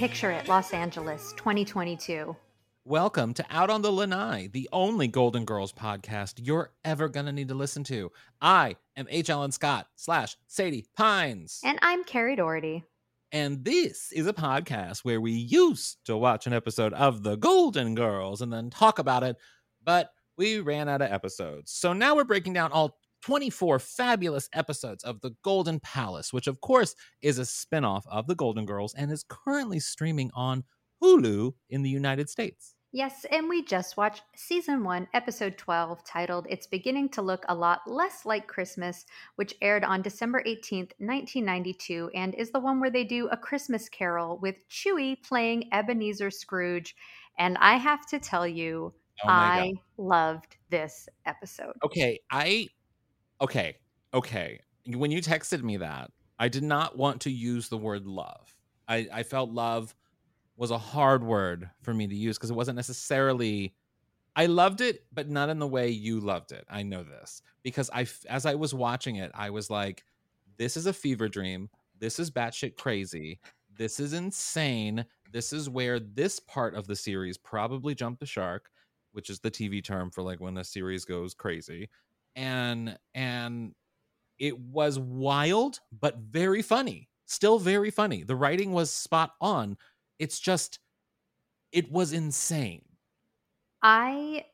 Picture it, Los Angeles, 2022. Welcome to Out on the Lanai, the only Golden Girls podcast you're ever gonna need to listen to. I am H. Alan Scott slash Sadie Pines. And I'm Carrie Doherty. And this is a podcast where we used to watch an episode of The Golden Girls and then talk about it, but we ran out of episodes. So now we're breaking down all 24 fabulous episodes of The Golden Palace, which of course is a spin-off of The Golden Girls and is currently streaming on Hulu in the United States. Yes, and we just watched season one, episode 12, titled It's Beginning to Look a Lot Less Like Christmas, which aired on December 18th, 1992, and is the one where they do a Christmas carol with Chuy playing Ebenezer Scrooge. And I have to tell you, Oh I loved this episode. Okay, I okay, okay. When you texted me that, I did not want to use the word love. I, I felt love was a hard word for me to use because it wasn't necessarily I loved it, but not in the way you loved it. I know this because I, as I was watching it, I was like, "This is a fever dream. This is batshit crazy. This is insane. This is where this part of the series probably jumped the shark, which is the TV term for like when a series goes crazy." And and it was wild, but very funny. Still very funny. The writing was spot on. It's just, it was insane. I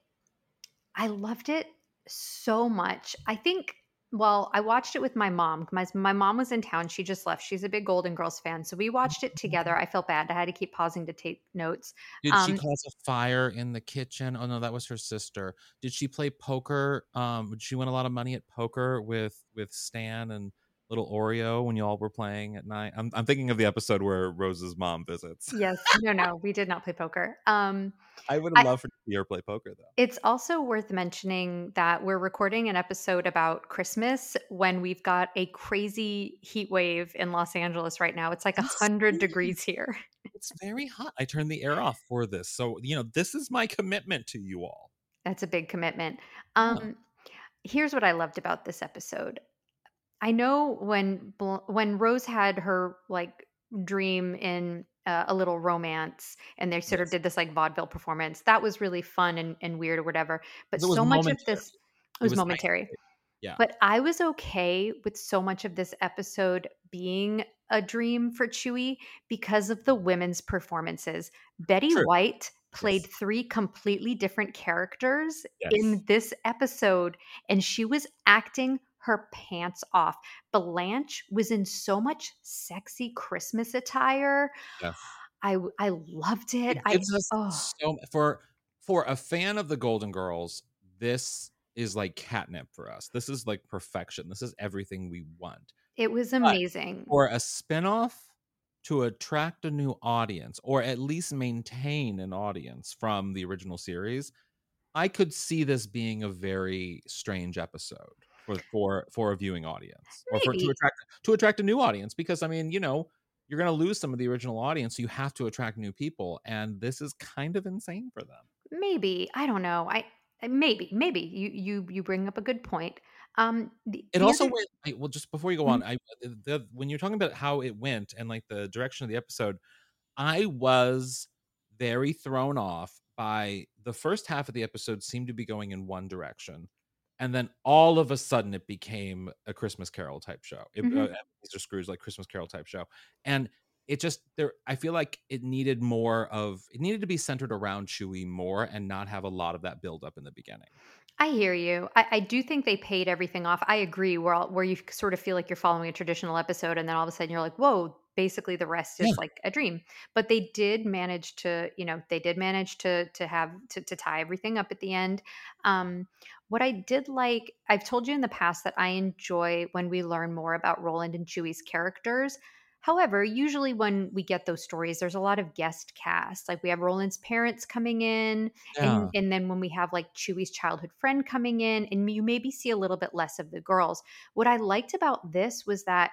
I loved it so much. I think well, I watched it with my mom. My my mom was in town. She just left. She's a big Golden Girls fan. So we watched it together. I felt bad. I had to keep pausing to take notes. Did she Um, cause a fire in the kitchen? Oh no, that was her sister. Did she play poker? Um, did she win a lot of money at poker with with Stan and little Oreo when y'all were playing at night? I'm I'm thinking of the episode where Rose's mom visits. Yes. No, no, we did not play poker. Um I would love for see her play poker though. It's also worth mentioning that we're recording an episode about Christmas when we've got a crazy heat wave in Los Angeles right now. It's like a hundred degrees here. It's very hot. I turned the air off for this, so you know this is my commitment to you all. That's a big commitment. Yeah. Um, here's what I loved about this episode. I know when when Rose had her like dream in uh, a little romance, and they sort of did this like vaudeville performance. That was really fun and, and weird or whatever. But so much of this it was, was momentary. Yeah. But I was okay with so much of this episode being a dream for Chuy because of the women's performances. Betty True. White played Yes. three completely different characters Yes. in this episode, and she was acting her pants off. Blanche was in so much sexy Christmas attire. Yes. I I loved it. it I oh, so for for a fan of the Golden Girls, this is like catnip for us. This is like perfection. This is everything we want. it was amazing. For a spinoff to attract a new audience or at least maintain an audience from the original series, I could see this being a very strange episode for for for a viewing audience or for to attract to attract a new audience because I mean, you know, you're going to lose some of the original audience, so you have to attract new people and this is kind of insane for them. maybe i don't know i I- maybe maybe you you you bring up a good point um the, It also went well. Just before you go on, I the, when you're talking about how it went and like the direction of the episode, I was very thrown off by the first half of the episode seemed to be going in one direction, and then all of a sudden it became a Christmas Carol type show. It, Mhm. uh, Mr. Scrooge like Christmas Carol type show, and it just there. I feel like it needed more of it needed to be centered around Chuy more and not have a lot of that build up in the beginning. I hear you. I, I do think they paid everything off. I agree. Where all, where you sort of feel like you're following a traditional episode, and then all of a sudden you're like, "Whoa!" Basically, the rest is Yeah. like a dream. But they did manage to, you know, they did manage to to have to, to tie everything up at the end. Um, what I did like, I've told you in the past that I enjoy when we learn more about Roland and Chuy's characters. However, usually when we get those stories, there's a lot of guest cast. Like we have Roland's parents coming in, Yeah. and and then when we have like Chuy's childhood friend coming in, and you maybe see a little bit less of the girls. What I liked about this was that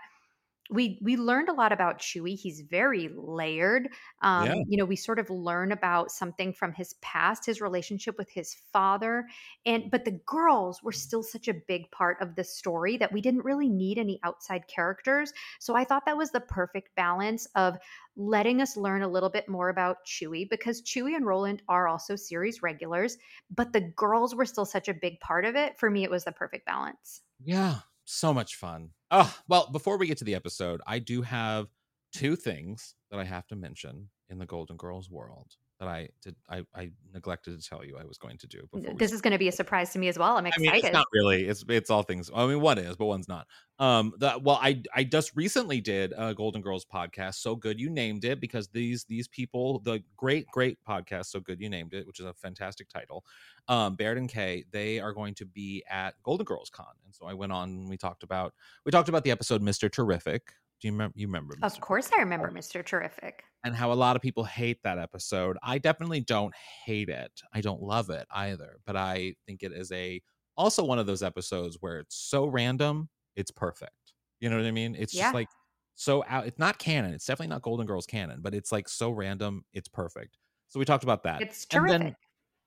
we we learned a lot about Chuy. He's very layered. Um, Yeah. You know, we sort of learn about something from his past, his relationship with his father, and but the girls were still such a big part of the story that we didn't really need any outside characters. So I thought that was the perfect balance of letting us learn a little bit more about Chuy because Chuy and Roland are also series regulars, but the girls were still such a big part of it. For me, it was the perfect balance. Yeah, so much fun. Oh, well, before we get to the episode, I do have two things that I have to mention in the Golden Girls world that I did I, I neglected to tell you I was going to do before we This is going to be a surprise to me as well. I'm I excited. mean, it's not really. It's it's all things. I mean, one is, but one's not. Um, the well, I I just recently did a Golden Girls podcast. So good, you named it because these these people, the great great podcast, so good, you named it, which is a fantastic title. Um, Baird and Kay, they are going to be at Golden Girls Con, and so I went on. and We talked about we talked about the episode Mister Terrific. Do you remember? You remember? Of Mr. course, I remember Mr. Terrific. and how a lot of people hate that episode. I definitely don't hate it. I don't love it either, but I think it is a also one of those episodes where it's so random, it's perfect. You know what I mean? It's Yeah. just like so out it's not canon. It's definitely not Golden Girls canon, but it's like so random, it's perfect. So we talked about that. It's And then- terrific.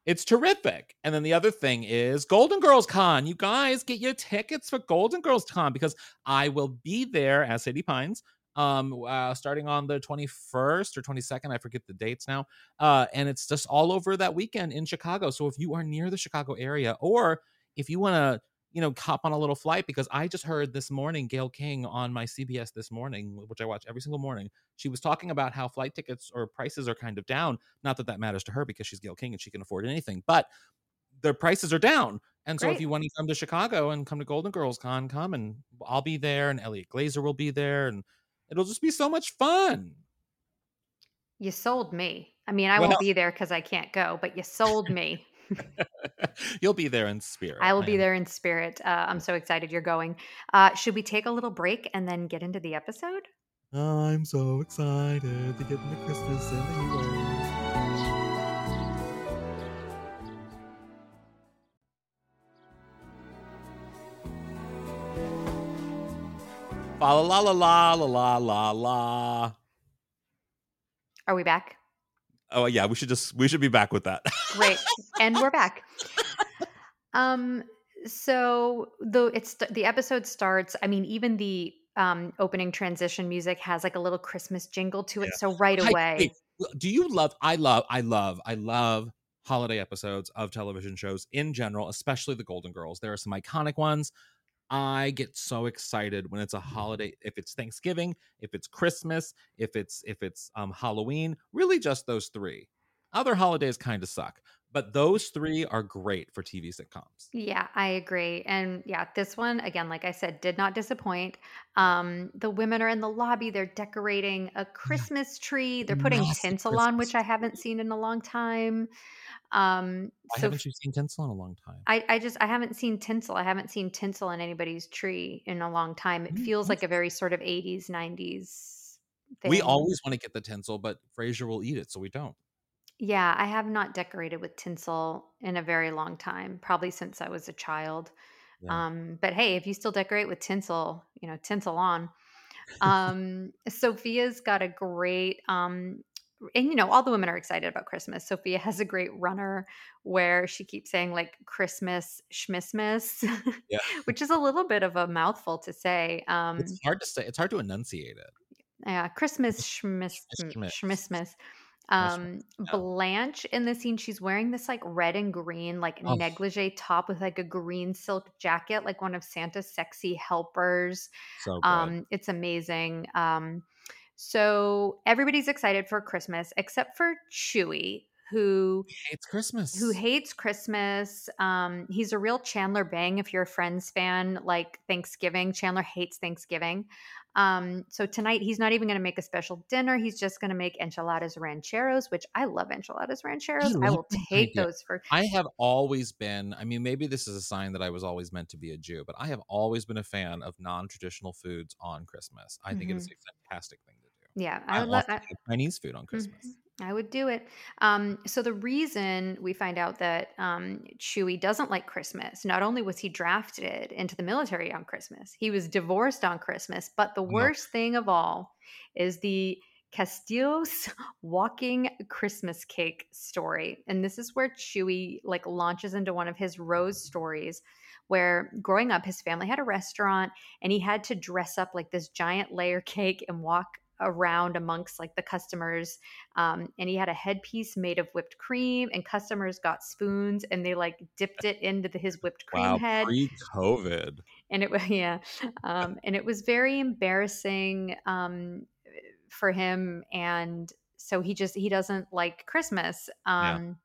It's terrific. And then the other thing is Golden Girls Con. You guys get your tickets for Golden Girls Con because I will be there as Sadie Pines. Um, uh, starting on the 21st or 22nd, I forget the dates now. Uh, and it's just all over that weekend in Chicago. So if you are near the Chicago area, or if you want to, you know, hop on a little flight, because I just heard this morning Gayle King on my CBS this morning, which I watch every single morning. She was talking about how flight tickets or prices are kind of down. Not that that matters to her because she's Gayle King and she can afford anything, but their prices are down. And so if you want to come to Chicago and come to Golden Girls Con, come and I'll be there and Eliot Glazer will be there and it'll just be so much fun. You sold me. I mean, I Well- won't be there because I can't go, but you sold me. You'll be there in spirit. I will I be am- there in spirit. Uh, I'm so excited you're going. Uh, should we take a little break and then get into the episode? I'm so excited to get into Christmas and the. La la la la la la la la. Are we back? Oh yeah, we should just we should be back with that. Great. and we're back. Um so the it's the episode starts, I mean even the um opening transition music has like a little Christmas jingle to it. Yeah. So right away. wait, do you love? I love. I love. I love holiday episodes of television shows in general, especially the Golden Girls. There are some iconic ones. I get so excited when it's a holiday. If it's Thanksgiving, if it's Christmas, if it's if it's um, Halloween, really just those three. Other holidays kind of suck, but those three are great for TV sitcoms. Yeah, I agree. And yeah, this one again, like I said, did not disappoint. Um, the women are in the lobby, they're decorating a Christmas tree, they're putting tinsel on, which I haven't seen in a long time. Um, Why so haven't you seen tinsel in a long time? I, I just I haven't seen tinsel. I haven't seen tinsel in anybody's tree in a long time. It Mm, feels like a very sort of 80s, 90s thing. we always want to get the tinsel, but Fraser will eat it, so we don't. Yeah, I have not decorated with tinsel in a very long time, probably since I was a child. Yeah. Um, but hey, if you still decorate with tinsel, you know, tinsel on. Um, Sophia's got a great um and you know, all the women are excited about Christmas. Sophia has a great runner where she keeps saying like Christmas schmissmas, Yeah. which is a little bit of a mouthful to say. Um It's hard to say. It's hard to enunciate it. yeah, Christmas schmiss Schmiss- schmissmas. Um, yeah. Blanche in the scene, she's wearing this like red and green, like Oh. negligee top with like a green silk jacket, like one of Santa's sexy helpers. So. Um, it's amazing. Um, so everybody's excited for Christmas except for Chuy, who hates Christmas. who hates Christmas. Um, he's a real Chandler Bing. If you're a Friends fan, like Thanksgiving, Chandler hates Thanksgiving. Um, so tonight he's not even going to make a special dinner. He's just going to make enchiladas rancheros, which I love enchiladas rancheros. I, love will take idea. those for. I have always been, I mean, maybe this is a sign that I was always meant to be a Jew, but I have always been a fan of non traditional foods on Christmas. I think it is a fantastic thing to do. Yeah, I I, would love. Chinese food on Christmas. Mhm. I would do it. Um, so the reason we find out that um, Chuy doesn't like Christmas, not only was he drafted into the military on Christmas, he was divorced on Christmas. But the No. worst thing of all is the Castillo's walking Christmas cake story, and this is where Chuy like launches into one of his Rose stories. Where growing up, his family had a restaurant and he had to dress up like this giant layer cake and walk around amongst like the customers um, and he had a headpiece made of whipped cream and customers got spoons and they like dipped it into the, his whipped cream Wow, head pre COVID. and it was yeah um, and it was very embarrassing um, for him and so he just he doesn't like christmas Yeah. um,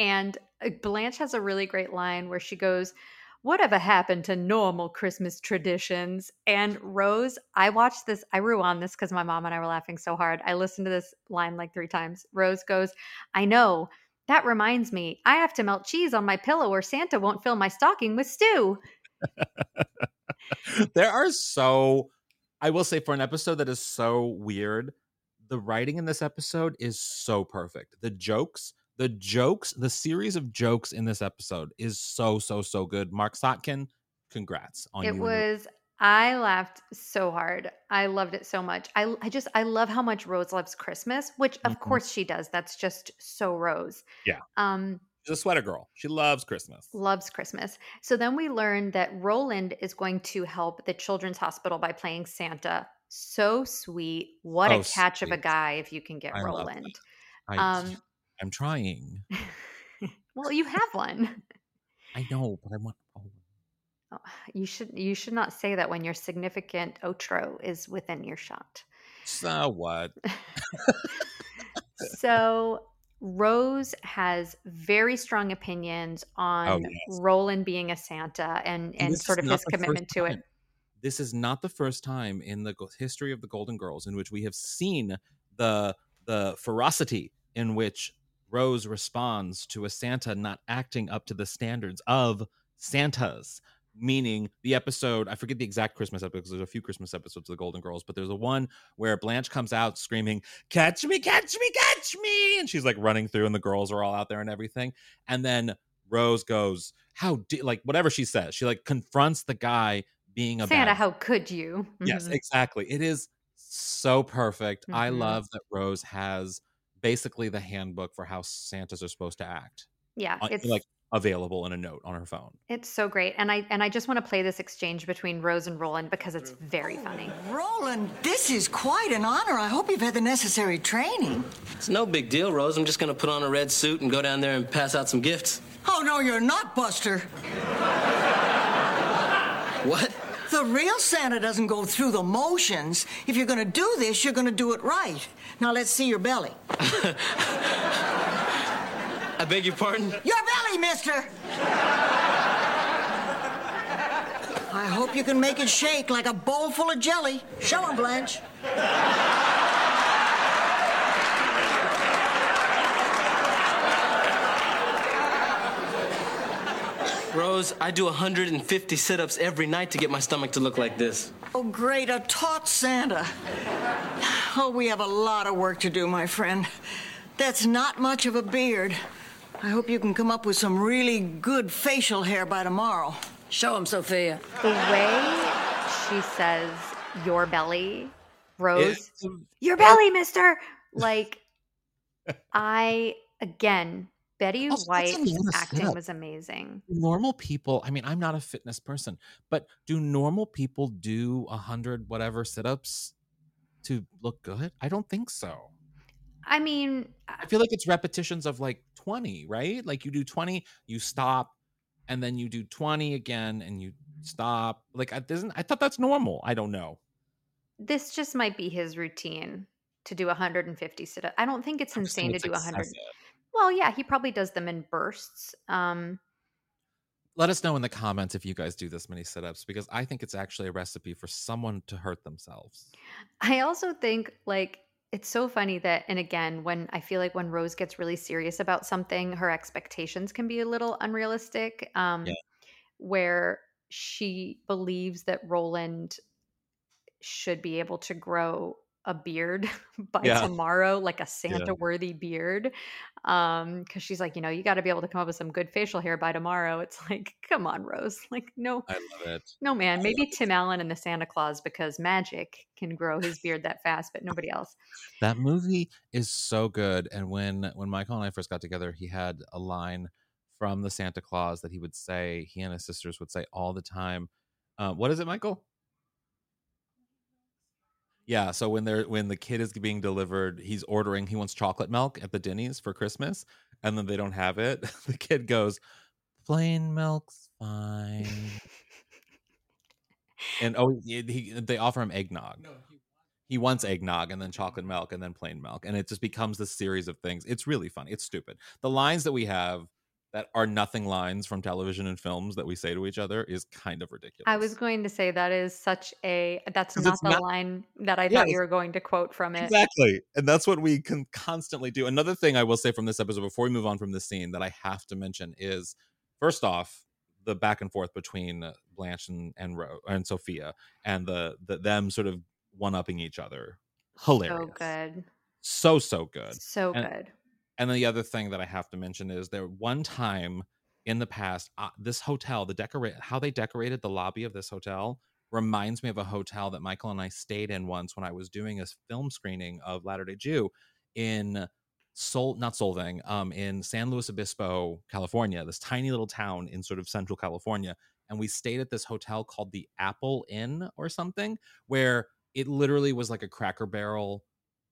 and uh, blanche has a really great line where she goes whatever happened to normal christmas traditions? And rose i watched this i rewound this because my mom and i were laughing so hard. I listened to this line like three times. Rose goes i know. That reminds me. I have to melt cheese on my pillow or santa won't fill my stocking with stew. There are so I will say for an episode that is so weird, the writing in this episode is so perfect. The jokes, the jokes, the series of jokes in this episode is so so so good. Marc Sotkin, congrats on it your- was i laughed so hard. I loved it so much. I, I just i love how much rose loves christmas which of Mhm. course she does. That's just so rose. Yeah. um She's a sweater girl. She loves Christmas. loves christmas. So then we learn that roland is going to help the children's hospital by playing santa. So sweet. What a So catch of a guy if you can get I roland. I, um I'm trying. well you have one I know, but I want. Oh, Oh, you should you should not say that when your significant otro is within your shot so what? so Rose has very strong opinions oh, on Oh, yes. Roland being a Santa and and this sort of his commitment to it. This is not the first time in the history of the Golden Girls in which we have seen the the ferocity in which Rose responds to a Santa not acting up to the standards of Santas. Meaning the episode, I forget the exact Christmas episode because there's a few Christmas episodes of the Golden Girls, but there's a one where Blanche comes out screaming, Catch me, catch me, catch me. And she's like running through, and the girls are all out there and everything. And then Rose goes, How di-, like whatever she says, she like confronts the guy being a Santa, how could you? Yes, Mhm. exactly. It is so perfect. I Mhm. love that Rose has basically the handbook for how Santas are supposed to act, yeah, on- it's like available in a note on her phone. it's so great, and I and I just want to play this exchange between Rose and Roland because it's very funny. Roland, this is quite an honor. I hope you've had the necessary training. It's no big deal, Rose. I'm just gonna put on a red suit and go down there and pass out some gifts. Oh, no, you're not, Buster. What? The real Santa doesn't go through the motions. If you're going to do this, you're going to do it right. Now, let's see your belly. I beg your pardon? Your belly, mister! I hope you can make it shake like a bowl full of jelly. Show 'em, Blanche. Rose, I do 150 sit ups every night to get my stomach to look like this. Oh, great, a taut Santa. Oh, we have a lot of work to do, my friend. That's not much of a beard. I hope you can come up with some really good facial hair by tomorrow. Show him, Sophia. The way she says "your belly," Rose, It- your belly, Mister. Like, I again, Betty oh, Also, White's acting setup. was amazing. normal people, I mean, I'm not a fitness person, but do normal people do a hundred whatever sit-ups to look good? I don't think so. I mean, I feel like it's repetitions of like 20, right? Like you do 20, you stop, and then you do 20 again and you stop. Like I doesn't I thought that's normal. I don't know. this just might be his routine to do 150 sit ups. I don't think it's I'm insane to do 100. Well, yeah, he probably does them in bursts. Um, Let us know in the comments if you guys do this many sit-ups because I think it's actually a recipe for someone to hurt themselves. I also think like it's so funny that, and again, when I feel like when Rose gets really serious about something, her expectations can be a little unrealistic. Um, Yeah. where she believes that Roland should be able to grow a beard by Yeah. tomorrow, like a Santa worthy beard. Um, because she's like, you know, you got to be able to come up with some good facial hair by tomorrow. It's like, come on, Rose. Like, no, I love it. no, man. I Maybe love it. Tim Allen and the Santa Claus because magic can grow his beard that fast, but nobody else. That movie is so good. And when when Michael and I first got together, he had a line from the Santa Claus that he would say, he and his sisters would say all the time. Uh, what is it, Michael? Yeah, so when they're when the kid is being delivered, he's ordering, he wants chocolate milk at the Denny's for Christmas, and then they don't have it. The kid goes, plain milk's fine. and oh, he, he- they offer him eggnog. he wants eggnog and then chocolate milk and then plain milk and it just becomes this series of things it's really funny it's stupid the lines that we have that are nothing lines from television and films that we say to each other is kind of ridiculous I was going to say that is such a that's not the not- line that I Yeah, thought you were going to quote from it. exactly and that's what we can constantly do another thing i will say from this episode before we move on from this scene that i have to mention is first off the back and forth between uh, blanche and and, Ro- and sophia and the, the them sort of one-upping each other hilarious So good. so so good So And- good. And then the other thing that I have to mention is there one time in the past, uh, this hotel, the decorate how they decorated the lobby of this hotel reminds me of a hotel that Michael and I stayed in once when I was doing a film screening of Latter Day Jew in Sol, not Solvang, um, in San Luis Obispo, California, this tiny little town in sort of central California. And we stayed at this hotel called the Apple Inn or something, where it literally was like a Cracker Barrel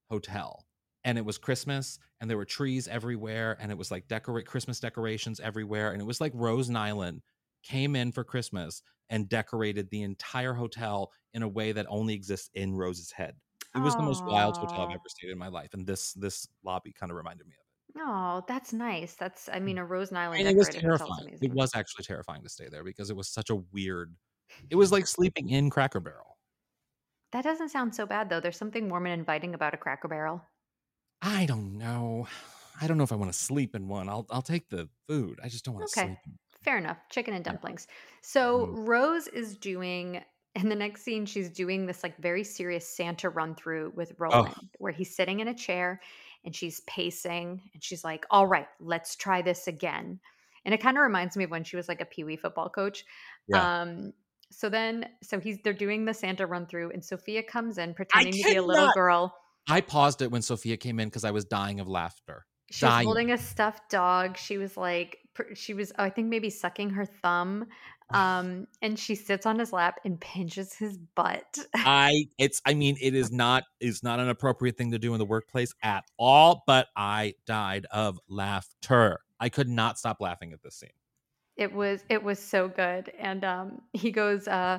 hotel and it was Christmas and there were trees everywhere and it was like decorate Christmas decorations everywhere and it was like Rose Nylund came in for Christmas and decorated the entire hotel in a way that only exists in Rose's head. It was the most wild hotel I've ever stayed in my life and this this lobby kind of reminded me of it. Oh, that's nice. That's I mm. mean a Rose Island And it was terrifying. It was actually terrifying to stay there because it was such a weird it was like sleeping in Cracker Barrel. That doesn't sound so bad though. There's something warm and inviting about a Cracker Barrel. I don't know. I don't know if I want to sleep in one. I'll I'll take the food. I just don't want to Okay. sleep. Fair enough. Chicken and dumplings. So Mm. Rose is doing in the next scene, she's doing this like very serious Santa run through with Roland, where he's sitting in a chair and she's pacing and she's like, All right, let's try this again. And it kind of reminds me of when she was like a Pee Wee football coach. Yeah. Um, so then so he's they're doing the Santa run through, and Sophia comes in pretending to be a little girl. I paused it when Sophia came in because I was dying of laughter. She was holding a stuffed dog. She was like, she was, I think maybe sucking her thumb. Um, and she sits on his lap and pinches his butt. I it's I mean it is not it's not an appropriate thing to do in the workplace at all, but I died of laughter. I could not stop laughing at this scene. It was, it was so good. And um, he goes, uh,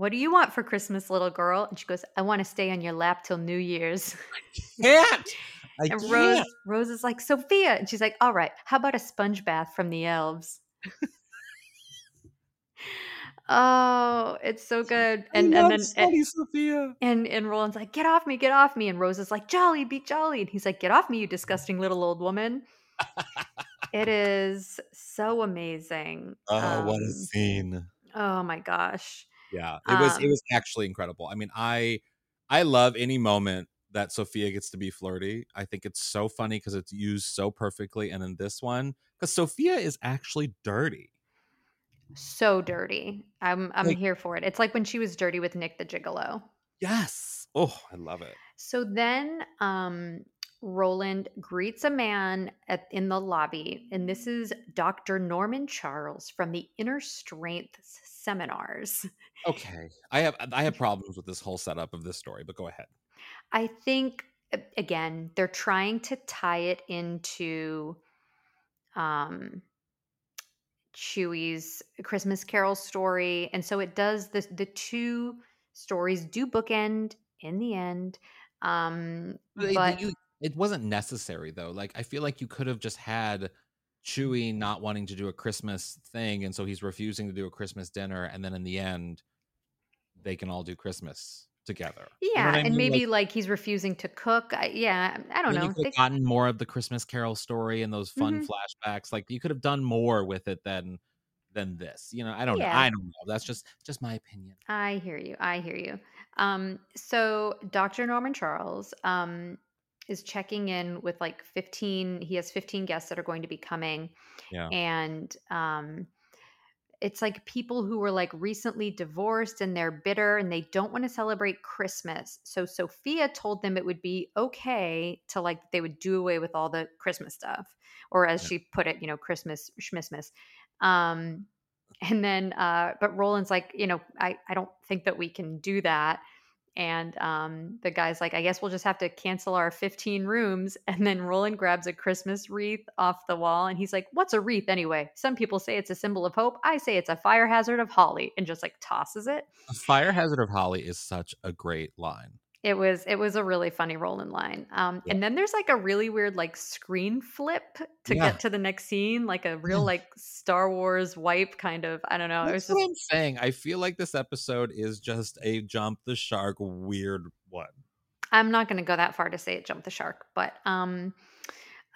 "What do you want for Christmas, little girl?" And she goes, "I want to stay on your lap till New Year's." Can't. I and can't. Rose, Rose is like, "Sophia," and she's like, "All right, how about a sponge bath from the elves?" oh, it's so good. I And and then Slutty Sophia. And and Roland's like, get off me, get off me. And Rose is like, jolly, be jolly. And he's like, get off me, you disgusting little old woman. it is so amazing. Oh, what a Um, scene. Oh my gosh. Yeah, it was it Um, was actually incredible. I mean, I I love any moment that Sophia gets to be flirty. I think it's so funny because it's used so perfectly. And in this one, because Sophia is actually dirty. So dirty. I'm I'm Like- here for it. It's like when she was dirty with Nick the Gigolo. Yes. Oh, I love it. So then um Roland greets a man at in the lobby, and this is Dr. Norman Charles from the Inner Strength seminars. Okay. I have I have problems with this whole setup of this story, but go ahead. I think again, they're trying to tie it into um Chuy's Christmas Carol story. And so it does the the two stories do bookend in the end. Um but you it wasn't necessary though. Like I feel like you could have just had Chuy not wanting to do a Christmas thing, and so he's refusing to do a Christmas dinner, and then in the end, they can all do Christmas together. You know Yeah, I and mean? maybe Like, like, he's refusing to cook. I, yeah, I don't know. you could They- have gotten more of the Christmas Carol story and those fun Mhm. flashbacks. Like you could have done more with it than than this. You know, I don't know. I don't know. That's just just my opinion. I hear you. I hear you. Um, so Dr. Norman Charles um, is checking in with like 15, he has 15 guests that are going to be coming. Yeah. And um, it's like people who were like recently divorced and they're bitter and they don't want to celebrate Christmas. So Sophia told them it would be okay to like, they would do away with all the Christmas stuff. Or as Yeah. she put it, you know, Christmas schmissmas. Um, and then uh but roland's like you know i i don't think that we can do that and um the guy's like i guess we'll just have to cancel our 15 rooms and then roland grabs a christmas wreath off the wall and he's like what's a wreath anyway? Some people say it's a symbol of hope. I say it's a fire hazard of holly and just like tosses it. A fire hazard of holly is such a great line. It was it was a really funny roll in line um Yeah. and then there's like a really weird like screen flip to Yeah. get to the next scene like a real like star wars wipe kind of i don't know it was just what I'm saying. I feel like this episode is just a jump the shark weird one. I'm not going to go that far to say it jumped the shark, but um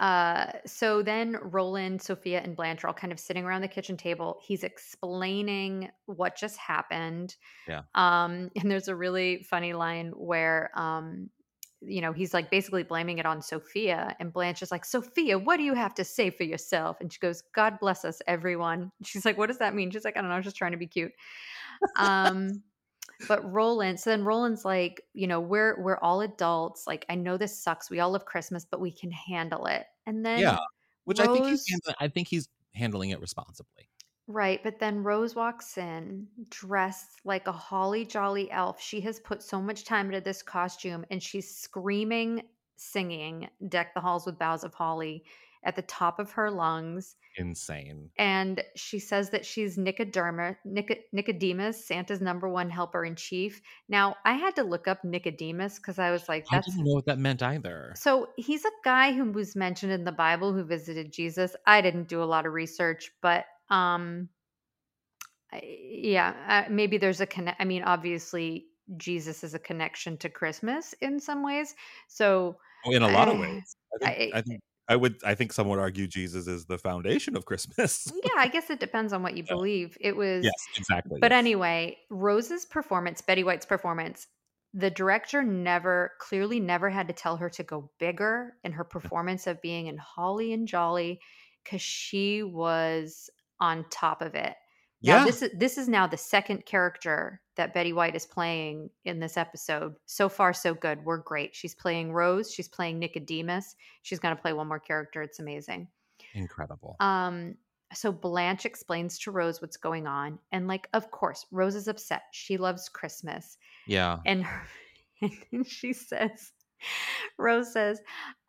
uh so then Roland, Sophia and Blanche are all kind of sitting around the kitchen table. He's explaining what just happened. Yeah. Um and there's a really funny line where um you know, he's like basically blaming it on Sophia and Blanche is like, "Sophia, what do you have to say for yourself?" And she goes, "God bless us everyone." She's like, "What does that mean?" She's like, "I don't know, I was just trying to be cute." Um but Roland, so then Roland's like, you know, we're we're all adults. Like, I know this sucks. We all love Christmas, but we can handle it. And then Yeah, Which I think he's handling, I think he's handling it responsibly. right, but then Rose walks in dressed like a holly jolly elf. She has put so much time into this costume and she's screaming, singing, deck the halls with boughs of holly at the top of her lungs. Insane. and she says that she's Nicoderma, Nic- Nicodemus, Santa's number one helper in chief. Now, I had to look up Nicodemus because I was like, I didn't know what that meant either. so he's a guy who was mentioned in the Bible who visited Jesus. I didn't do a lot of research, but um, I- yeah, uh, maybe there's a connect. I mean, obviously, Jesus is a connection to Christmas in some ways. So Oh, in a lot of ways. I think, I- I, think I would I think some would argue Jesus is the foundation of Christmas. yeah, I guess it depends on what you Yeah. believe. It was yes, exactly. But yes. anyway, Rose's performance, Betty White's performance, the director never clearly never had to tell her to go bigger in her performance of being in Holly and Jolly because she was on top of it. Now, yeah, this is this is now the second character that Betty White is playing in this episode. So far, so good. We're great. She's playing Rose. She's playing Nicodemus. She's going to play one more character. It's amazing. incredible. Um, so Blanche explains to Rose what's going on, and like, of course, Rose is upset. She loves Christmas, yeah, and, and she says, Rose says,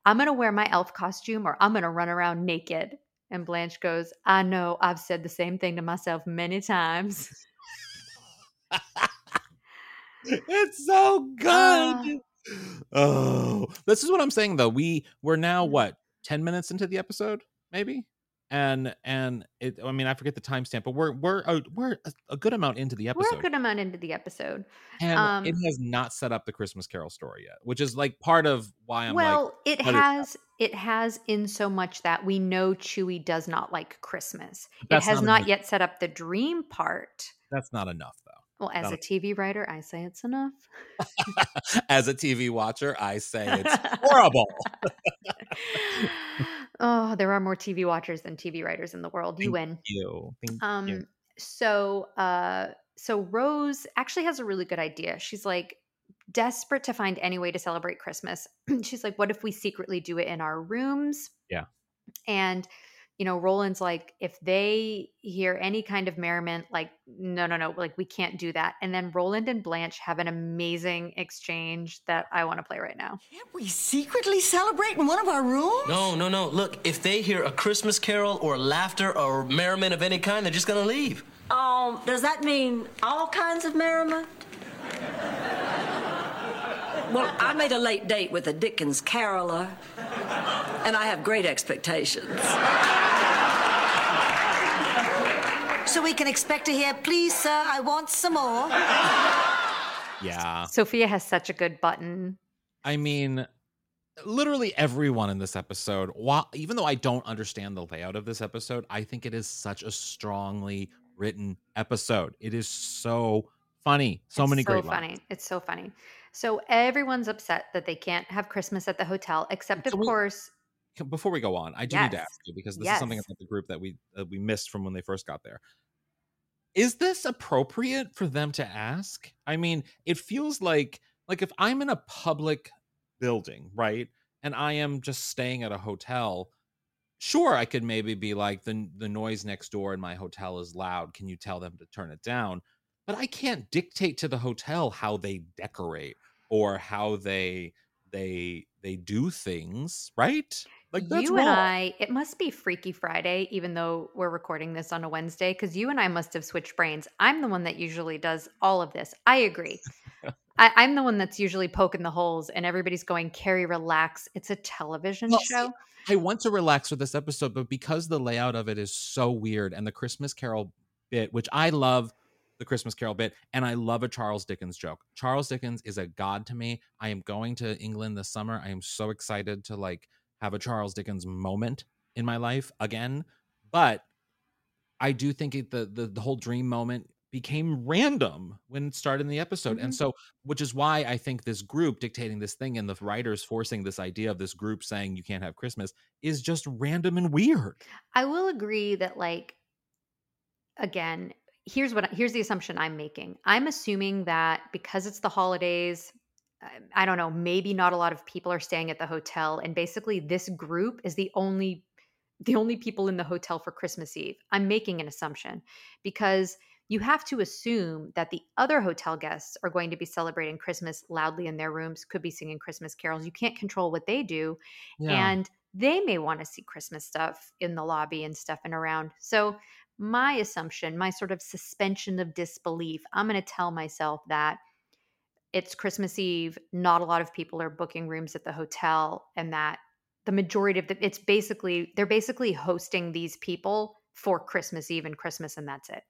"I'm gonna wear my elf costume, or I'm gonna run around naked." And Blanche goes, "I know. I've said the same thing to myself many times." it's so good. Ah. oh, this is what I'm saying though. We we're now Mhm. what ten minutes into the episode, maybe, and and it. I mean, I forget the timestamp, but we're we're a, we're a, good amount into the episode. We're a good amount into the episode. and um, it has not set up the Christmas Carol story yet, which is like part of why I'm like, well, it has it has in so much that we know Chuy does not like Christmas. It has not not yet set up the dream part. that's not enough though. Well, as Not a TV writer, I say it's enough. As a TV watcher, I say it's horrible. oh, there are more TV watchers than TV writers in the world. You Thank win. you. Thank you. Um so uh so Rose actually has a really good idea. She's like desperate to find any way to celebrate Christmas. She's like what if we secretly do it in our rooms? Yeah. And you know, Roland's like if they hear any kind of merriment like no no no, like we can't do that. And then Roland and Blanche have an amazing exchange that I want to play right now. Can't we secretly celebrate in one of our rooms? No, no, no. Look, if they hear a Christmas carol or laughter or merriment of any kind, they're just gonna leave. Um, does that mean all kinds of merriment? Well, I made a late date with a Dickens caroler, and I have great expectations. So we can expect to hear, please, sir, I want some more. Yeah. Sophia has such a good button. I mean, literally everyone in this episode, while even though I don't understand the layout of this episode, I think it is such a strongly written episode. It is so funny. So It's many so great funny. lines. It's so funny. So everyone's upset that they can't have Christmas at the hotel, except of we- course, Before we go on, I do need to ask you because this is something about the group that we that we missed from when they first got there. Is this appropriate for them to ask? I mean, it feels like like if I'm in a public building, right? And I am just staying at a hotel, sure I could maybe be like the the noise next door in my hotel is loud. Can you tell them to turn it down? But I can't dictate to the hotel how they decorate or how they they they do things, right? Like that's you wrong. and I, it must be Freaky Friday, even though we're recording this on a Wednesday, because you and I must have switched brains. I'm the one that usually does all of this. I agree. I, I'm the one that's usually poking the holes, and everybody's going, Carrie, relax. It's a television Well, show. I want to relax for this episode, but because the layout of it is so weird and the Christmas Carol bit, which I love the Christmas Carol bit, and I love a Charles Dickens joke. Charles Dickens is a god to me. I am going to England this summer. I am so excited to like have a Charles Dickens moment in my life again. But I do think it, the, the the whole dream moment became random when it started in the episode, and Mhm. so which is why I think this group dictating this thing and the writers forcing this idea of this group saying you can't have Christmas is just random and weird. I will agree that, like, again, here's what here's the assumption I'm making. I'm assuming that because it's the holidays, Um, I don't know, maybe not a lot of people are staying at the hotel, and basically this group is the only the only people in the hotel for Christmas Eve. I'm making an assumption because you have to assume that the other hotel guests are going to be celebrating Christmas loudly in their rooms, could be singing Christmas carols. You can't control what they do and they may want to see Christmas stuff in the lobby and stuff and around. So, my assumption, my sort of suspension of disbelief, I'm going to tell myself that it's Christmas Eve, not a lot of people are booking rooms at the hotel, and that the majority of the it's basically they're basically hosting these people for Christmas Eve and Christmas, and that's it.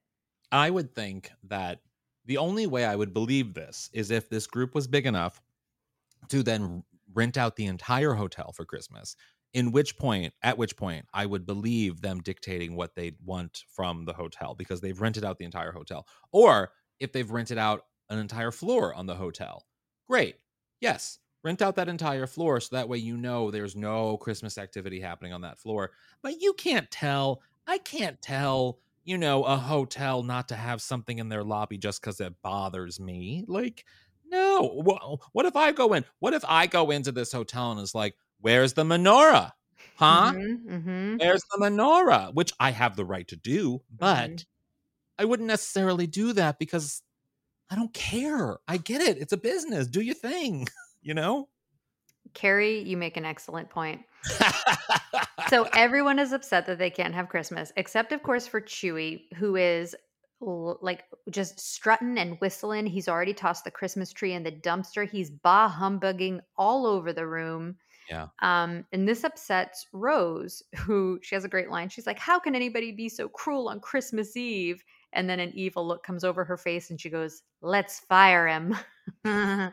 I would think that the only way I would believe this is if this group was big enough to then rent out the entire hotel for Christmas. In which point, at which point, I would believe them dictating what they want from the hotel because they've rented out the entire hotel. Or if they've rented out an entire floor on the hotel, great. Yes, rent out that entire floor so that way you know there's no Christmas activity happening on that floor. But you can't tell. I can't tell you know, a hotel not to have something in their lobby just because it bothers me. Like, no. Wha- What if I go in? What if I go into this hotel and it's like, where's the menorah? Huh? Mm-hmm. Where's the menorah? Which I have the right to do, but Mhm. I wouldn't necessarily do that because I don't care. I get it. It's a business. Do your thing, you know? Carrie, you make an excellent point. so everyone is upset that they can't have Christmas, except of course for Chuy, who is like just strutting and whistling. He's already tossed the Christmas tree in the dumpster. He's bah humbugging all over the room. Yeah. Um, and this upsets Rose, who she has a great line. She's like, How can anybody be so cruel on Christmas Eve? And then an evil look comes over her face and she goes, Let's fire him. and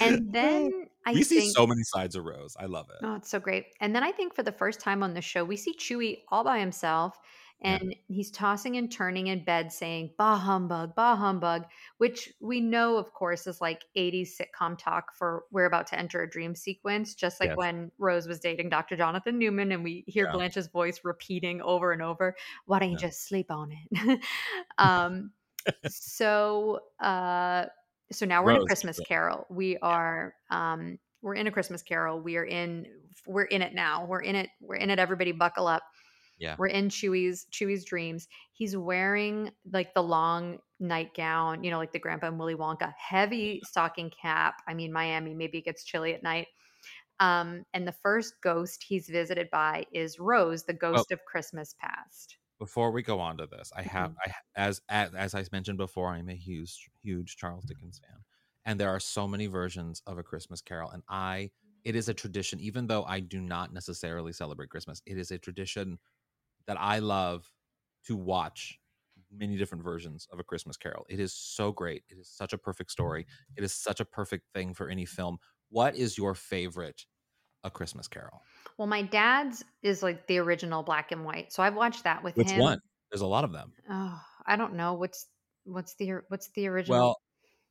then I we see so many sides of Rose. I love it. Oh, it's so great. And then I think for the first time on the show, we see Chuy all by himself Yeah. and he's tossing and turning in bed saying, bah humbug, bah humbug, which we know, of course, is like 80s sitcom talk for we're about to enter a dream sequence, just like Yes. when Rose was dating Dr. Jonathan Newman and we hear Yeah. Blanche's voice repeating over and over, why don't you Yeah. just sleep on it? um, so, uh, so now we're in a Christmas yeah. Carol. We are um we're in a Christmas Carol. We are in we're in it now. We're in it. We're in it. Everybody buckle up. Yeah. We're in Chuy's Chuy's dreams. He's wearing like the long nightgown, you know, like the grandpa and Willy Wonka, heavy stocking cap. I mean, Miami, maybe it gets chilly at night. Um, and the first ghost he's visited by is Rose, the ghost of Christmas past. before we go on to this, I have Mm-hmm. I as, as as I mentioned before, I'm a huge huge Charles Dickens fan. and there are so many versions of a Christmas Carol, and I it is a tradition. Even though I do not necessarily celebrate Christmas, it is a tradition that I love to watch many different versions of a Christmas Carol. It is so great. It is such a perfect story. It is such a perfect thing for any film. What is your favorite A Christmas Carol? Well, my dad's is like the original black and white, so I've watched that with Which him. one? There's a lot of them. Oh, I don't know what's what's the what's the original. Well,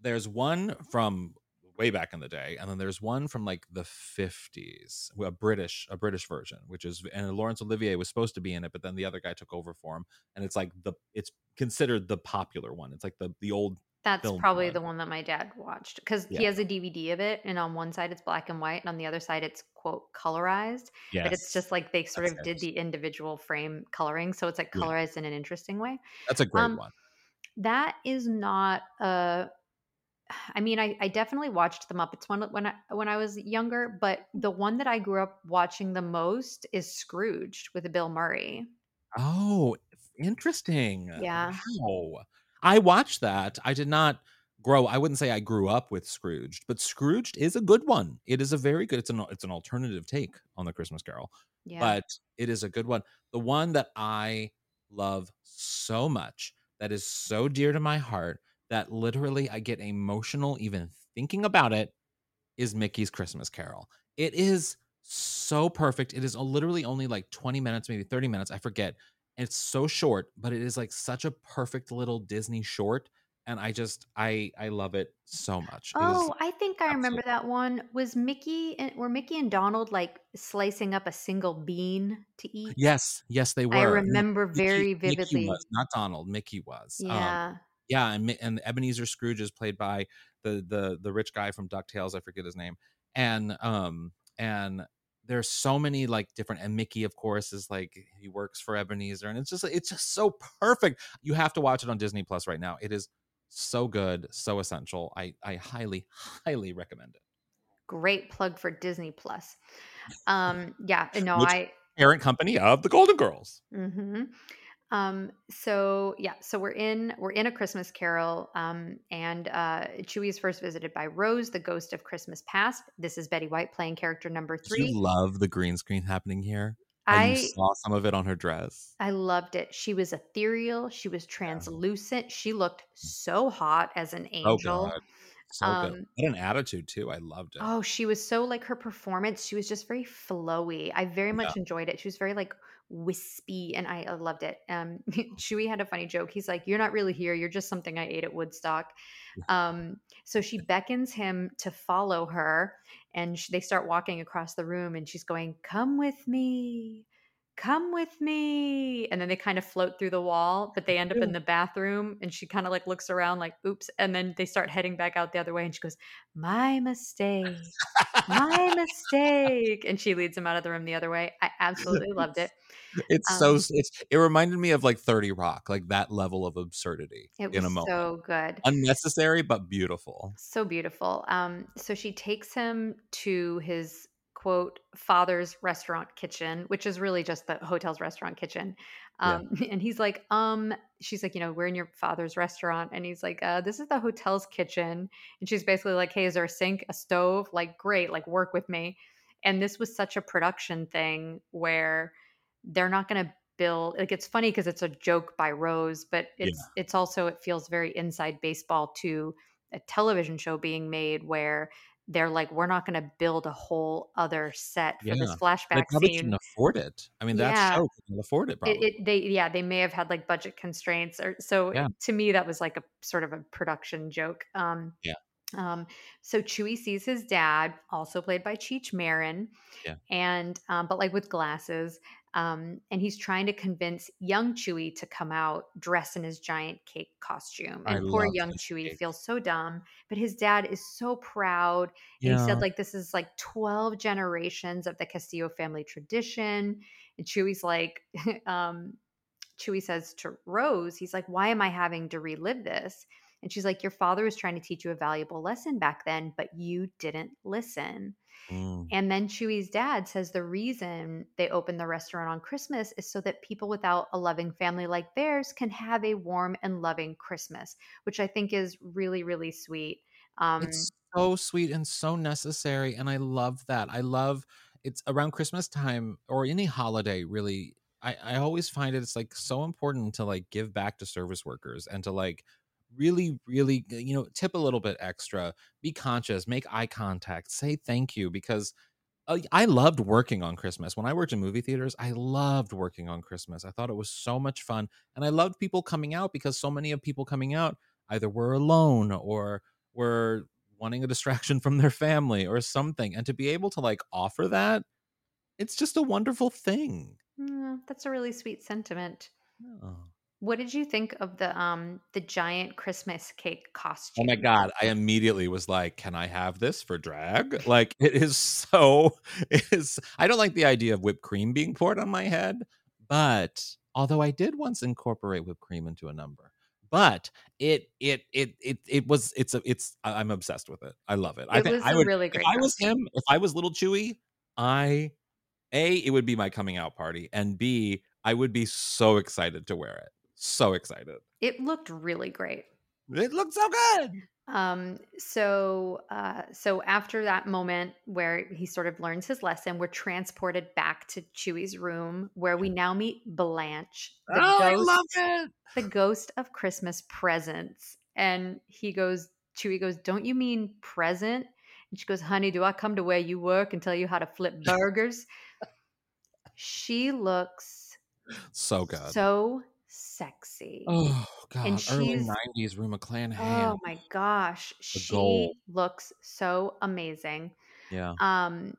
there's one from way back in the day, and then there's one from like the 50s, a British a British version, which is and Laurence Olivier was supposed to be in it, but then the other guy took over for him, and it's like the it's considered the popular one. It's like the the old That's probably one. the one that my dad watched because he has a DVD of it, and on one side it's black and white, and on the other side it's quote colorized. But it's just like they sort That's of did the individual frame coloring, so it's like Yeah. colorized in an interesting way. That's a great Um, one. That is not a. I mean, I, I definitely watched the Muppets one when I when I was younger, but the one that I grew up watching the most is Scrooged with Bill Murray. Oh, interesting. Yeah. Wow. I watched that. I did not grow. I wouldn't say I grew up with Scrooged, but Scrooged is a good one. It is a very good. It's an it's an alternative take on the Christmas Carol, Yeah. but it is a good one. The one that I love so much, that is so dear to my heart, that literally I get emotional even thinking about it, is Mickey's Christmas Carol. It is so perfect. It is literally only like 20 minutes, maybe 30 minutes. I forget. It's so short, but it is like such a perfect little Disney short. And I just I I love it so much. It Oh, I think I remember that one. Was Mickey and were Mickey and Donald like slicing up a single bean to eat? yes, yes, they were. I remember very Mickey vividly. was, not Donald. Mickey was. Um, Yeah. and and Ebenezer Scrooge is played by the the the rich guy from Ducktales. I forget his name. And um and there's so many like different and Mickey of course is like he works for Ebenezer and it's just it's just so perfect. You have to watch it on Disney Plus right now. It is so good, so essential. I I highly highly recommend it. Great plug for Disney Plus. Um, yeah, no, Which I parent company of the Golden Girls. hmm Um, so yeah, so we're in we're in a Christmas Carol, um, and uh, Chuy is first visited by Rose, the ghost of Christmas past. This is Betty White playing character number three. you love the green screen happening here? I saw some of it on her dress. I loved it. She was ethereal. She was translucent. She looked so hot as an Oh angel. god. So Um, good. What an attitude too. I loved it. Oh, she was so like her performance. She was just very flowy. I very much Yeah. enjoyed it. She was very like wispy, and I, loved it. Um, Chuy had a funny joke. He's like, "You're not really here. You're just something I ate at Woodstock." Um, so she beckons him to follow her, and sh- they start walking across the room, and she's going, "Come with me." Come with me. And then they kind of float through the wall, but they end up in the bathroom and she kind of like looks around like, oops. And then they start heading back out the other way and she goes, My mistake. My mistake. And she leads him out of the room the other way. I absolutely loved it. It's so Um, s- it's it reminded me of like 30 Rock, like that level of absurdity It in a was moment. so good. Unnecessary but beautiful. So beautiful. Um, so she takes him to his quote father's restaurant kitchen, which is really just the hotel's restaurant kitchen. Yeah. Um, and he's like, um, she's like, you know, we're in your father's restaurant, and he's like, uh, this is the hotel's kitchen, and she's basically like, hey, is there a sink, a stove? Like, great, like work with me. And this was such a production thing where they're not going to build like it's funny because it's a joke by Rose, but it's it's also it feels very inside baseball to a television show being made where they're like, we're not going to build a whole other set for Yeah. this They flashback probably scene. couldn't afford it. I mean, that Yeah. show couldn't afford it It, it, they yeah they may have had like budget constraints or so Yeah. to me that was like a sort of a production joke um Yeah. um so chuy sees his dad also played by cheech marin Yeah. and um but like with glasses um and he's trying to convince young chuy to come out dressed in his giant cake costume I and poor young chuy cake. feels so dumb but his dad is so proud and he said like this is like 12 generations of the castillo family tradition and chuy's like um chuy says to rose he's like why am i having to relive this and she's like your father was trying to teach you a valuable lesson back then but you didn't listen Mm. and then Chuy's dad says the reason they opened the restaurant on Christmas is so that people without a loving family like theirs can have a warm and loving Christmas, which I think is really, really sweet. Um, It's so sweet and so necessary. And I love that. I love it's around Christmas time or any holiday, really. I, I always find it, it's like so important to like give back to service workers and to like really, really, you know, tip a little bit extra, be conscious, make eye contact, say thank you because uh, I loved working on Christmas. When I worked in movie theaters, I loved working on Christmas. I thought it was so much fun. And I loved people coming out because so many of people coming out either were alone or were wanting a distraction from their family or something. And to be able to like offer that, it's just a wonderful thing. mm, that's a really sweet sentiment. Oh. What did you think of the um the giant Christmas cake costume? Oh my god! I immediately was like, "Can I have this for drag?" Like it is so. It is. I don't like the idea of whipped cream being poured on my head, but although I did once incorporate whipped cream into a number, but it it it it it was it's a it's I'm obsessed with it. I love it. I think was I a would really if great I was him, if I was little Chuy, I a it would be my coming out party, and b I would be so excited to wear it. So excited. It looked really great. It looked so good. Um, so uh, so after that moment where he sort of learns his lesson, we're transported back to Chuy's room where we now meet Blanche, the Oh, I ghost, love it. the ghost of Christmas presents. And he goes, Chuy goes, Don't you mean present? And she goes, Honey, do I come to where you work and tell you how to flip burgers? she looks So good. so sexy. Oh god, and early she's '90s Rue McClanahan. Oh my gosh, The she looks so amazing. Yeah. Um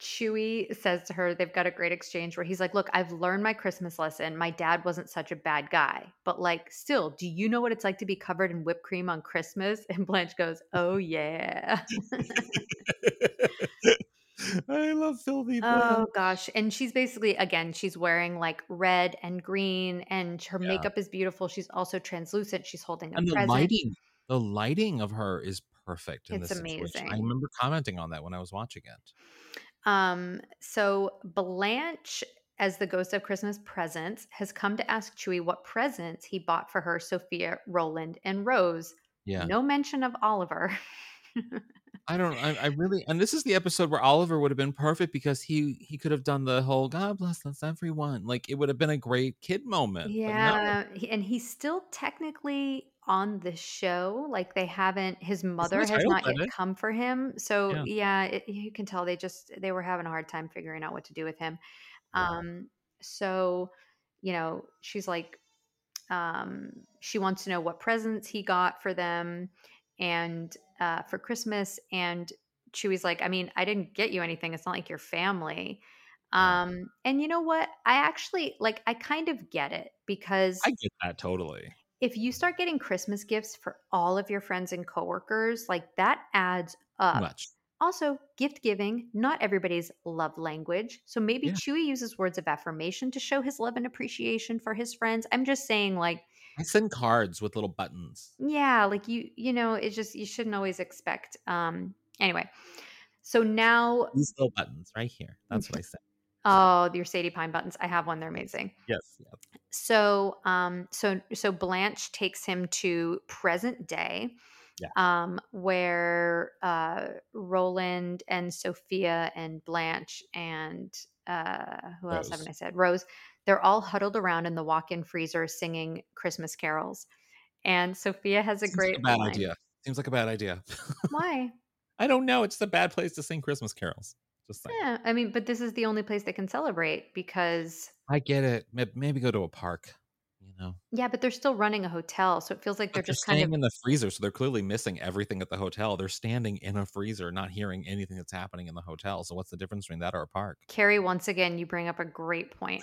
Chuy says to her, they've got a great exchange where he's like, Look, I've learned my Christmas lesson. My dad wasn't such a bad guy. But, like, still, do you know what it's like to be covered in whipped cream on Christmas? And Blanche goes, Oh, yeah. I love filthy. oh, gosh. And she's basically, again, she's wearing like red and green, and her Yeah. makeup is beautiful. She's also translucent. She's holding a and the present. lighting, the lighting of her is perfect in It's this situation. I remember commenting on that when I was watching it. Um, so Blanche, as the ghost of Christmas presents, has come to ask Chuy what presents he bought for her, Sophia, Roland, and Rose. Yeah. No mention of Oliver. I don't. I, I really. And this is the episode where Oliver would have been perfect because he he could have done the whole "God bless us everyone." Like it would have been a great kid moment. but no. yeah, and he's still technically on the show. Like they haven't. His mother has not yet it. come for him. So Yeah. yeah, it, you can tell they just they were having a hard time figuring out what to do with him. Um, so you know, she's like, um, she wants to know what presents he got for them and uh, for Christmas. And Chuy's like, I mean, I didn't get you anything. It's not like your family. Um, and you know what? I actually like, I kind of get it because I get that totally. if you start getting Christmas gifts for all of your friends and coworkers, like that adds up. Much. Also, gift giving, not everybody's love language. So maybe Yeah. Chuy uses words of affirmation to show his love and appreciation for his friends. I'm just saying, like, I send cards with little buttons. yeah, like you, you know, it's just you shouldn't always expect. Um, anyway, so now, These little buttons right here. That's what I said. oh, your Sadie Pine buttons. I have one. They're amazing. Yes. yes. So, um, so so Blanche takes him to present day, Yeah. um, where uh, Roland and Sophia and Blanche and uh, who else haven't I said? Rose. They're all huddled around in the walk-in freezer singing Christmas carols, and Sophia has a Seems great like a bad line. idea. Seems like a bad idea. Why? I don't know. It's a bad place to sing Christmas carols. Just saying. Yeah, I mean, but this is the only place they can celebrate because I get it. Maybe go to a park. Yeah, but they're still running a hotel, so it feels like they're they're just kind staying of in the freezer, so they're clearly missing everything at the hotel. They're standing in a freezer, not hearing anything that's happening in the hotel. So what's the difference between that or a park? Carrie, once again, you bring up a great point.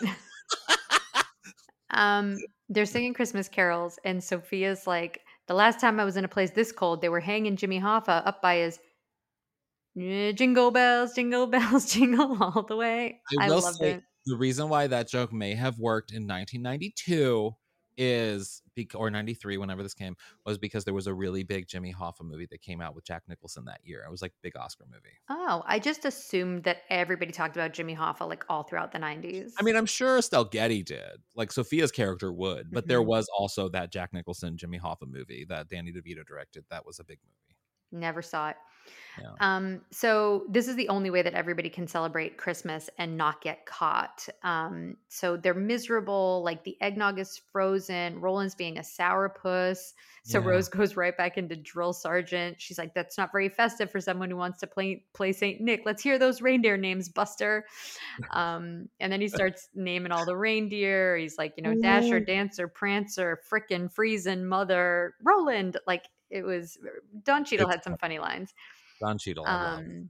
um, they're singing Christmas carols, and Sophia's like, the last time I was in a place this cold, they were hanging Jimmy Hoffa up by his "Eh, jingle bells, jingle bells, jingle all the way. I I, loved say it. the reason why that joke may have worked in 1992 is or 93 whenever this came was because there was a really big Jimmy Hoffa movie that came out with Jack Nicholson that year. It was like big Oscar movie. Oh, I just assumed that everybody talked about Jimmy Hoffa like all throughout the 90s. I mean, I'm sure Estelle Getty did. Like Sophia's character would, but there Mhm. was also that Jack Nicholson Jimmy Hoffa movie that Danny DeVito directed. That was a big movie. Never saw it. Yeah. Um, so this is the only way that everybody can celebrate Christmas and not get caught. Um, so they're miserable. Like the eggnog is frozen. Roland's being a sourpuss. So Yeah. Rose goes right back into drill sergeant. She's like, "That's not very festive for someone who wants to play play Saint Nick. Let's hear those reindeer names, Buster." Um, and then he starts naming all the reindeer. He's like, you know, Dasher, Dancer, Prancer, Frickin', Friesen, Mother, Roland. Like it was. Don Cheadle It's had some funny lines. Don Cheadle. I. Um,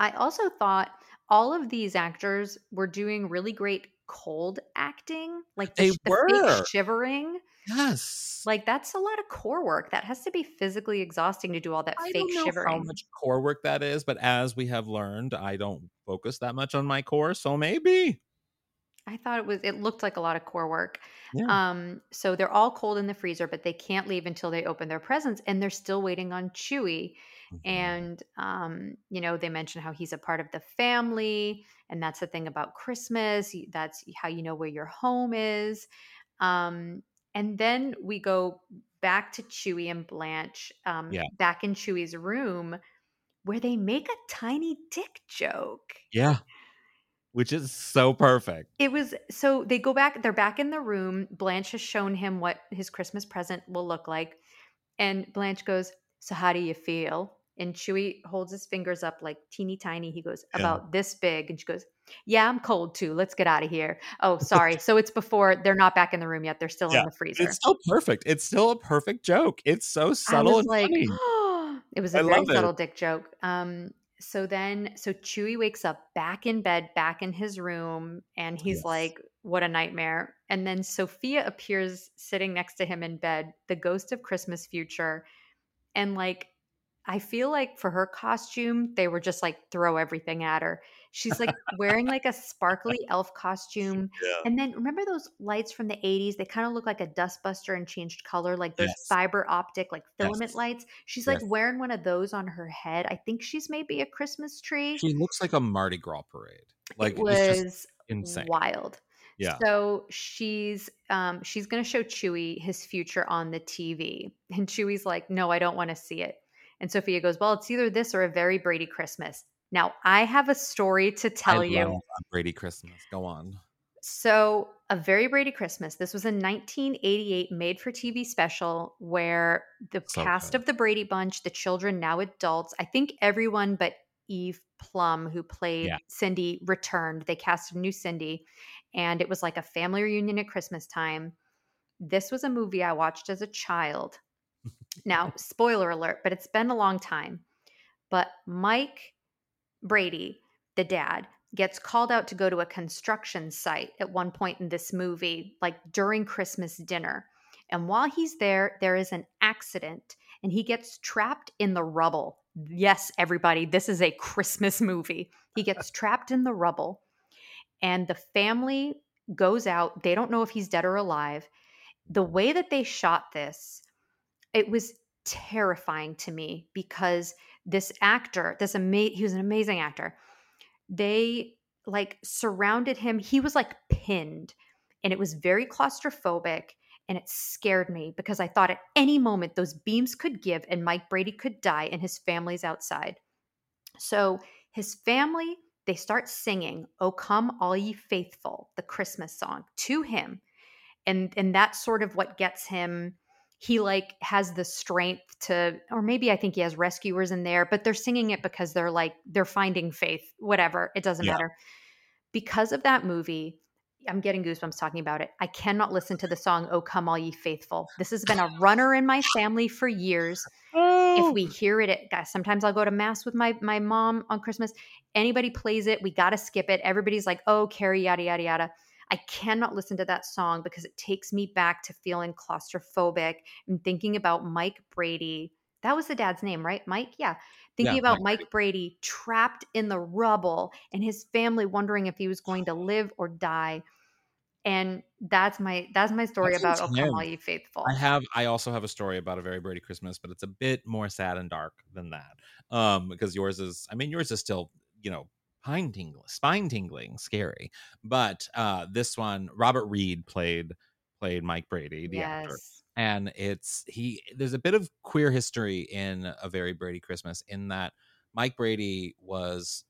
I also thought all of these actors were doing really great cold acting, like the, They the were. fake shivering. Yes. Like that's a lot of core work. That has to be physically exhausting to do all that I fake don't know shivering. how much core work that is, but as we have learned, I don't focus that much on my core, so maybe. I thought it was. It looked like a lot of core work. Yeah. Um, so they're all cold in the freezer, but they can't leave until they open their presents, and they're still waiting on Chuy. Mhm. And um, you know, they mention how he's a part of the family, and that's the thing about Christmas. That's how you know where your home is. Um, and then we go back to Chuy and Blanche, um, Yeah. back in Chuy's room, where they make a tiny dick joke. Yeah. Which is so perfect. It was so they go back, they're back in the room. Blanche has shown him what his Christmas present will look like. And Blanche goes, So how do you feel? And Chuy holds his fingers up like teeny tiny. He goes, Yeah. About this big. And she goes, Yeah, I'm cold too. Let's get out of here. Oh, sorry. so it's before they're not back in the room yet. They're still Yeah, in the freezer. It's still perfect. It's still a perfect joke. It's so subtle and like, funny. it was a I very love it. subtle dick joke. Um, so then, so Chuy wakes up back in bed, back in his room, and oh, he's Yes. like, "What a nightmare!" And then Sophia appears sitting next to him in bed, the ghost of Christmas future, and like, I feel like for her costume, they were just like throw everything at her. She's like wearing like a sparkly elf costume. Yeah. And then remember those lights from the 80s? They kind of look like a dustbuster and changed color, like those Yes. fiber optic, like filament Yes. lights. She's like Yes. wearing one of those on her head. I think she's maybe a Christmas tree. She looks like a Mardi Gras parade. Like it was insane. wild. Yeah. So she's um she's gonna show Chuy his future on the TV. And Chuy's like, no, I don't want to see it. And Sophia goes, Well, it's either this or a very Brady Christmas. Now I have a story to tell I you. Brady Christmas. Go on. So, A Very Brady Christmas. This was a 1988 made for TV special where the So cast good. of the Brady Bunch, the children, now adults, I think everyone but Eve Plumb, who played Yeah. Cindy, returned. They cast a new Cindy, and it was like a family reunion at Christmas time. This was a movie I watched as a child. Now, spoiler alert, but it's been a long time. But Mike Brady, the dad, gets called out to go to a construction site at one point in this movie, like during Christmas dinner. And while he's there, there is an accident and he gets trapped in the rubble. Yes, everybody, this is a Christmas movie. He gets trapped in the rubble, and the family goes out. They don't know if he's dead or alive. The way that they shot this, it was terrifying to me because this actor, this ama- he was an amazing actor. They like surrounded him. He was like pinned, and it was very claustrophobic. And it scared me because I thought at any moment those beams could give and Mike Brady could die and his family's outside. So his family, they start singing, Oh Come All Ye Faithful, the Christmas song to him. And and that's sort of what gets him he like has the strength to or maybe I think he has rescuers in there, but they're singing it because they're like they're finding faith, whatever, it doesn't Yeah. matter. Because of that movie, I'm getting goosebumps talking about it. I cannot listen to the song Oh Come All Ye Faithful. This has been a runner in my family for years if we hear it at guys sometimes i'll go to mass with my my mom on christmas anybody plays it we got to skip it everybody's like oh carrie yada yada yada i cannot listen to that song because it takes me back to feeling claustrophobic and thinking about mike brady. That was the dad's name right mike? Yeah. Thinking Yeah, about Mike mike brady. Trapped in the rubble and his family wondering if he was going to live or die. And that's my that's my story That's about oh all ye faithful. I have I also have a story about a very Brady Christmas, but it's a bit more sad and dark than that. Um, because yours is I mean yours is still, you know, spine tingling, spine tingling, scary. But uh this one, Robert Reed played played Mike Brady, the actor. and it's he there's a bit of queer history in a very brady christmas in that mike brady was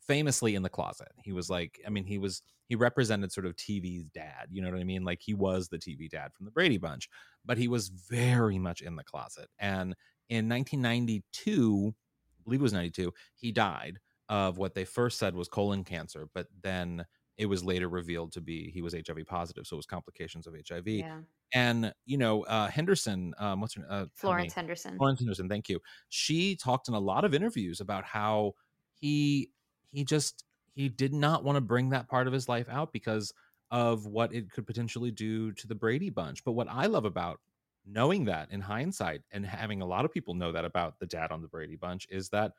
famously in the closet he was like i mean he was he represented sort of tv's dad you know what i mean like he was the tv dad from the brady bunch but he was very much in the closet and in 1992 i believe it was 92 he died of what they first said was colon cancer but then it was later revealed to be he was hiv positive so it was complications of hiv Yeah. and you know uh henderson um what's her uh, Florence. Henderson. florence henderson thank you she talked in a lot of interviews about how he he just he did not want to bring that part of his life out because of what it could potentially do to the brady bunch but what i love about knowing that in hindsight and having a lot of people know that about the dad on the brady bunch is that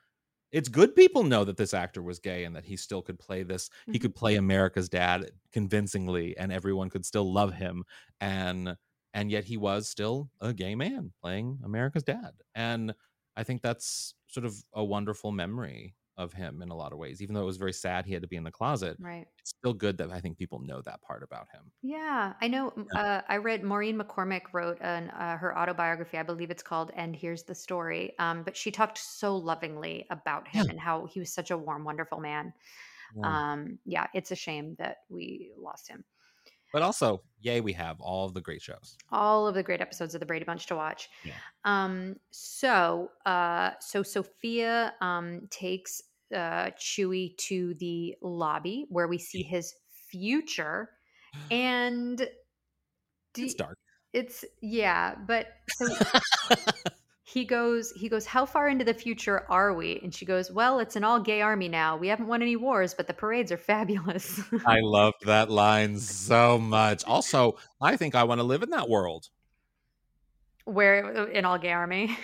it's good people know that this actor was gay and that he still could play this he mm-hmm. could play america's dad convincingly and everyone could still love him and and yet he was still a gay man playing america's dad and i think that's sort of a wonderful memory of him in a lot of ways even though it was very sad he had to be in the closet Right. it's still good that i think people know that part about him Yeah, I know. m- Uh, I read Maureen McCormick wrote an, uh, her autobiography. I believe it's called "And Here's the Story." Um, but she talked so lovingly about him and how he was such a warm, wonderful man. Yeah. Um, yeah, it's a shame that we lost him. but also yay we have all of the great shows All of the great episodes of the Brady Bunch to watch. Yeah. Um, so, uh, so Sophia um, takes uh, Chuy to the lobby where we see his future, and do, it's dark It's yeah, but so he goes he goes how far into the future are we and she goes well it's an all gay army now we haven't won any wars but the parades are fabulous I loved that line so much. Also, I think I want to live in that world. Where in all gay army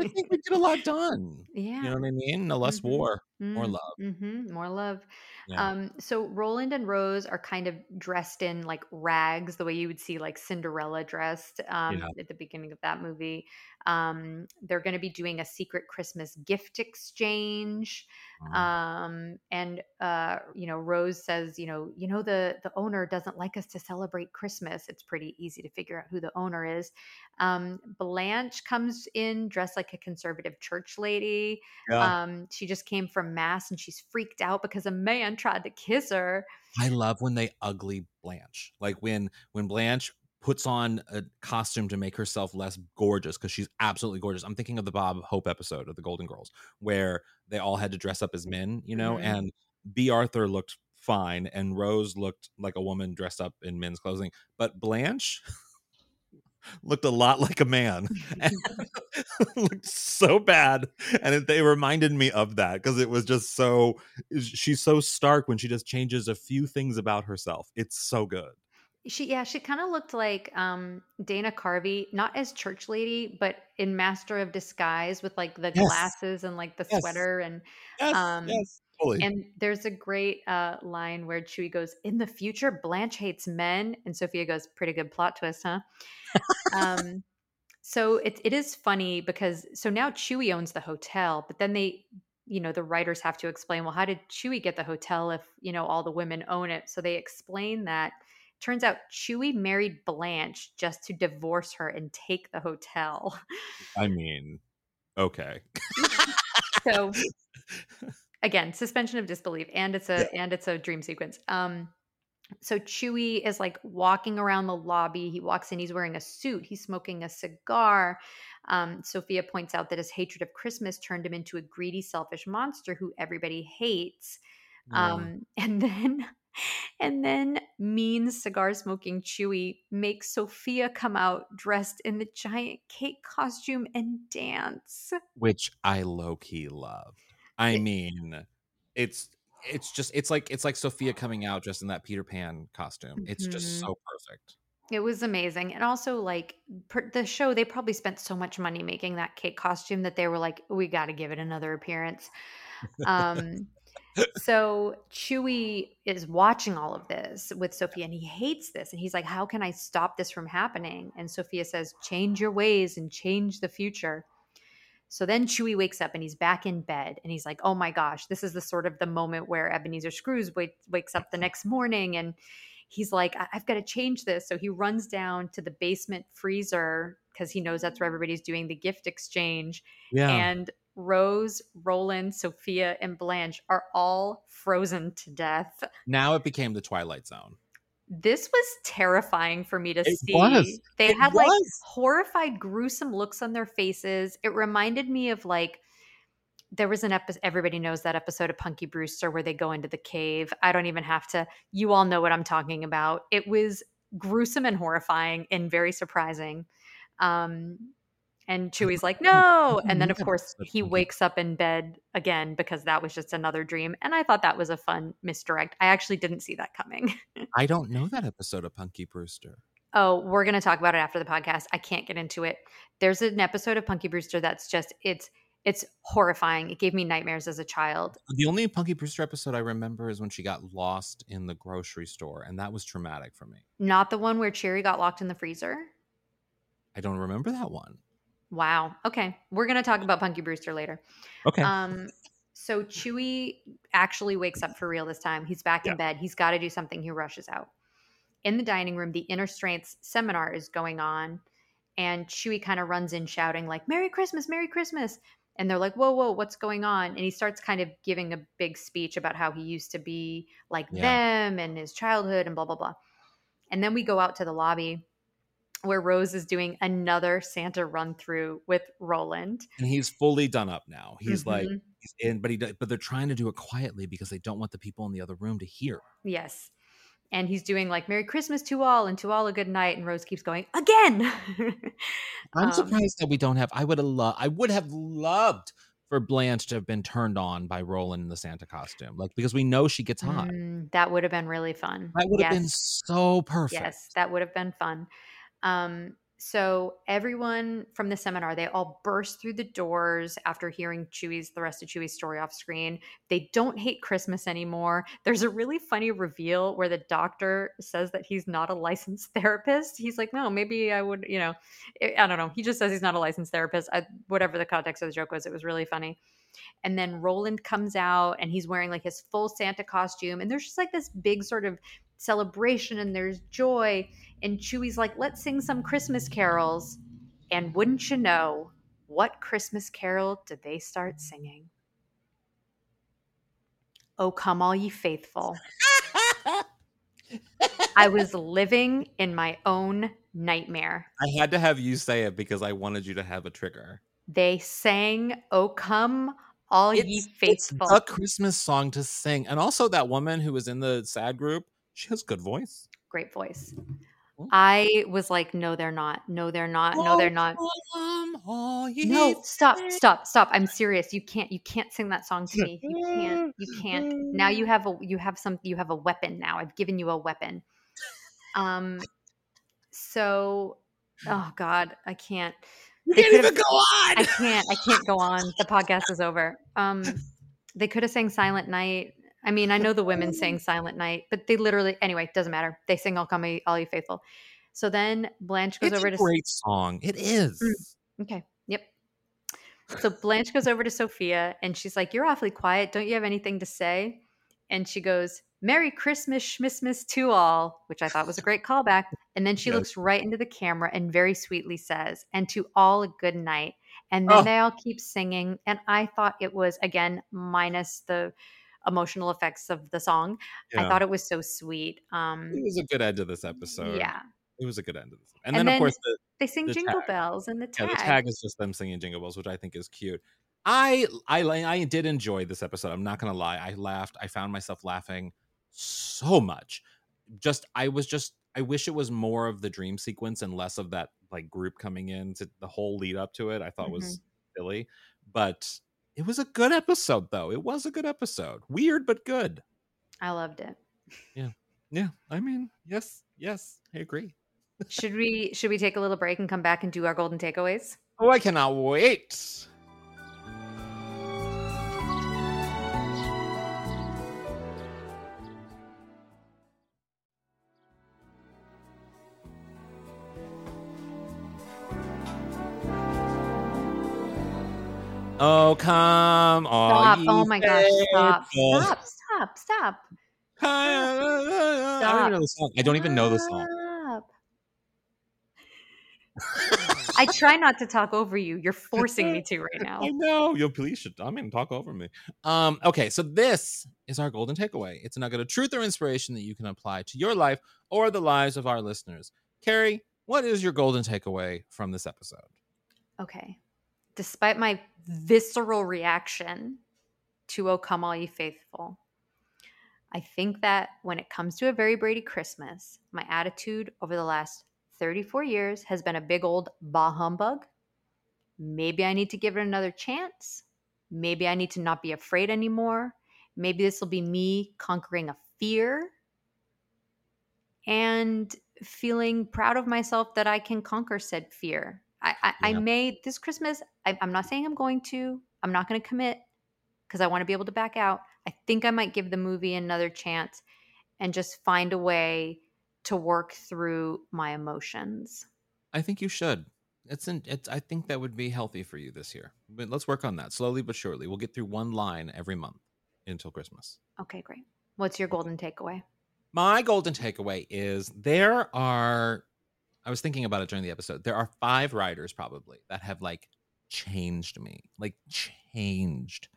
I think we get a lot done. yeah You know what I mean? No less Mhm. war, more love. Mm, mhm, more love Yeah. um so roland and rose are kind of dressed in like rags the way you would see like cinderella dressed um Yeah. at the beginning of that movie um they're going to be doing a secret christmas gift exchange Mhm. um and uh you know rose says you know you know the the owner doesn't like us to celebrate christmas it's pretty easy to figure out who the owner is um blanche comes in dressed like a conservative church lady Yeah. um she just came from mass and she's freaked out because a man tried to kiss her I love when they ugly Blanche. Like when when Blanche puts on a costume to make herself less gorgeous because she's absolutely gorgeous. I'm thinking of the Bob Hope episode of the Golden Girls where they all had to dress up as men, you know, Mhm. and Bea Arthur looked fine and Rose looked like a woman dressed up in men's clothing, but Blanche looked a lot like a man. looked so bad and it, they reminded me of that because it was just so she's so stark when she just changes a few things about herself it's so good she yeah she kind of looked like um dana carvey not as church lady but in master of disguise with like the Yes. glasses and like the Yes. sweater and yes Um, yes And there's a great uh, line where Chuy goes, "In the future, Blanche hates men," and Sophia goes, "Pretty good plot twist, huh?" um, so it it is funny because so now Chuy owns the hotel, but then they, you know, the writers have to explain, well, how did Chuy get the hotel if you know all the women own it? So they explain that. Turns out Chuy married Blanche just to divorce her and take the hotel. i mean okay so again suspension of disbelief and it's a and it's a dream sequence um so chuy is like walking around the lobby he walks in he's wearing a suit he's smoking a cigar um, sophia points out that his hatred of christmas turned him into a greedy selfish monster who everybody hates Yeah. um, and then and then mean cigar smoking chuy makes sophia come out dressed in the giant cake costume and dance. Which i low-key loved i mean it's it's just it's like it's like sophia coming out just in that peter pan costume it's just Mhm. so perfect It was amazing. And also, like, per, the show, they probably spent so much money making that cake costume that they were like, we got to give it another appearance. Um, so Chuy is watching all of this with Sophia and he hates this. And he's like, how can I stop this from happening? And Sophia says, change your ways and change the future. So then Chuy wakes up and he's back in bed and he's like, "Oh my gosh, this is the sort of the moment where Ebenezer Scrooge wake, wakes up the next morning and he's like, I- I've got to change this. So he runs down to the basement freezer because he knows that's where everybody's doing the gift exchange. Yeah. And Rose, Roland, Sophia, and Blanche are all frozen to death. now it became the Twilight Zone. This was terrifying for me to It see. was. They It had like horrified, gruesome looks on their faces. It reminded me of like there was an episode everybody knows that episode of Punky Brewster where they go into the cave. I don't even have to you all know what I'm talking about. It was gruesome and horrifying and very surprising. Um and Chuy's like, no. And then, of course, he wakes up in bed again because that was just another dream. And I thought that was a fun misdirect. I actually didn't see that coming. I don't know that episode of Punky Brewster. Oh, we're going to talk about it after the podcast. I can't get into it. There's an episode of Punky Brewster that's just it's it's horrifying. It gave me nightmares as a child. The only Punky Brewster episode I remember is when she got lost in the grocery store, and that was traumatic for me. Not the one where Cherie got locked in the freezer. I don't remember that one. Wow. Okay. We're going to talk about Punky Brewster later. Okay. Um so Chuy actually wakes up for real this time. He's back in bed. He's got to do something. He rushes out. In the dining room, the inner strengths seminar is going on, and Chuy kind of runs in shouting like "Merry Christmas, Merry Christmas!" And they're like, "Whoa, whoa, what's going on?" And he starts kind of giving a big speech about how he used to be like Yeah. them and his childhood and blah blah blah. And then we go out to the lobby where Rose is doing another Santa run through with Roland. and he's fully done up now. He's like, Mhm. he's in, but he, but they're trying to do it quietly because they don't want the people in the other room to hear. Yes. And he's doing like Merry Christmas to all and to all a good night. And Rose keeps going, again. I'm Um, surprised that we don't have. I would have loved. I would have loved for Blanche to have been turned on by Roland in the Santa costume, like because we know she gets hot. Mm, that would have been really fun. That would have been so perfect. Yes, that would have been fun. Um, so everyone from the seminar, they all burst through the doors after hearing Chuy's the rest of Chuy's story off screen. They don't hate Christmas anymore. There's a really funny reveal where the doctor says that he's not a licensed therapist. He's like, no, maybe I would, you know, I I don't know. He just says he's not a licensed therapist. I, whatever the context of the joke was, it was really funny. And then Roland comes out and he's wearing like his full Santa costume. And there's just like this big sort of celebration and there's joy. And Chuy's like, let's sing some Christmas carols. And wouldn't you know, what Christmas carol did they start singing? Oh, come all ye faithful. I was living in my own nightmare. I had to have you say it because I wanted you to have a trigger. They sang, Oh, come all ye It's faithful. a Christmas song to sing, and also that woman who was in the sad group. She has good voice. Great voice. I was like, no, they're not. No, they're not. No, they're not. Come, all ye No, stop, stop, stop. I'm serious. You can't you can't sing that song to me. You can't. You can't. Now you have a you have some you have a weapon now. I've given you a weapon. Um so oh god, I can't. You They can't even go on. I can't. I can't go on. The podcast is over. Um they could have sang Silent Night. I mean, I know the women sang Silent Night, but they literally anyway, doesn't matter. They sing All Come All You Faithful. So then Blanche goes It's over a to great song. It is. Mm. Okay. Yep. So Blanche goes over to Sophia and she's like, You're awfully quiet. Don't you have anything to say? And she goes, Merry Christmas, Schmissmas to all, which I thought was a great callback. And then she Yes. looks right into the camera and very sweetly says, And to all a good night. And then Oh. they all keep singing. And I thought it was, again, minus the emotional effects of the song. I thought it was so sweet. Um, It was a good end to this episode. yeah. It was a good end to this. And, And then, of course, the, They sing the Jingle tag. Bells and the Yeah, tag. the tag is just them singing Jingle Bells, which I think is cute. I I I did enjoy this episode. I'm not gonna lie. I laughed. I found myself laughing so much. Just I was just I wish it was more of the dream sequence and less of that like group coming in to the whole lead up to it. I thought was silly, but it was a good episode though. It was a good episode. Weird but good. I loved it. Yeah. Yeah. I mean, yes, yes, I agree. should we should we take a little break and come back and do our golden takeaways? Oh, I cannot wait. Oh, come on. Stop. Oh my gosh. Stop. Stop. Stop. Stop. I don't even know the song. I don't even know the song. I try not to talk over you. You're forcing me to right now. I know. Yo, please should. I mean, talk over me. Um. Okay. So this is our golden takeaway. It's a nugget of truth or inspiration that you can apply to your life or the lives of our listeners. Carrie, what is your golden takeaway from this episode? Okay. Despite my visceral reaction to Oh Come All Ye Faithful, I think that when it comes to a very Brady Christmas, my attitude over the last 34 years has been a big old bah humbug. Maybe I need to give it another chance. Maybe I need to not be afraid anymore. Maybe this will be me conquering a fear and feeling proud of myself that I can conquer said fear. I, I, I may this Christmas. I, I'm not saying I'm going to. I'm not going to commit because I want to be able to back out. I think I might give the movie another chance and just find a way to work through my emotions. I think you should. It's an. It's. I think that would be healthy for you this year. But let's work on that slowly but surely. We'll get through one line every month until Christmas. Okay, great. What's your golden takeaway? My golden takeaway is there are. I was thinking about it during the episode. There are five writers probably that have like changed me, like changed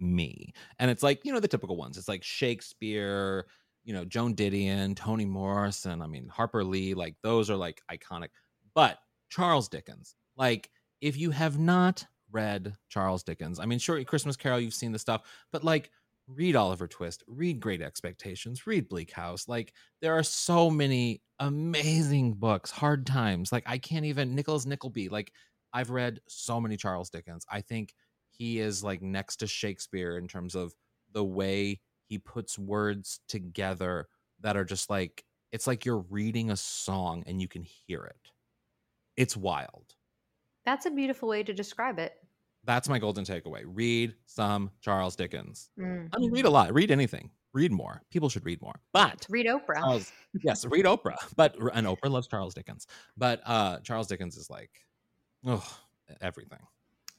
me. And it's like, you know, the typical ones. It's like Shakespeare, you know, Joan Didion, Toni Morrison, I mean, Harper Lee, like those are like iconic. But Charles Dickens, like if you have not read Charles Dickens, I mean, sure, Christmas Carol, you've seen the stuff, but like read Oliver Twist, read Great Expectations, read Bleak House. Like there are so many amazing books, Hard Times. Like I can't even Nicholas Nickleby. Like I've read so many Charles Dickens. I think he is like next to Shakespeare in terms of the way he puts words together that are just like it's like you're reading a song and you can hear it. It's wild. That's a beautiful way to describe it. That's my golden takeaway. Read some Charles Dickens. Mm. I mean, read a lot. Read anything. Read more. People should read more. But Read Oprah. Charles, yes, read Oprah. But and Oprah loves Charles Dickens. But uh Charles Dickens is like, oh, everything.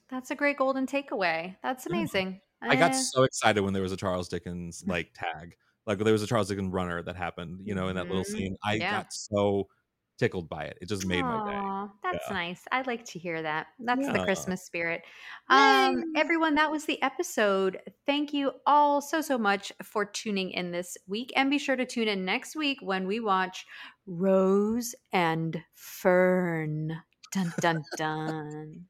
That's a great golden takeaway. That's amazing. I got Eh, so excited when there was a Charles Dickens like tag. Like there was a Charles Dickens runner that happened, you know, in that little Mhm. scene. I Yeah. got so tickled by it. It just made my day. That's Yeah. nice. I like to hear that. That's the Christmas spirit. Um, everyone, that was the episode. Thank you all so, so much for tuning in this week. And be sure to tune in next week when we watch Rose and Fern. Dun, dun, dun.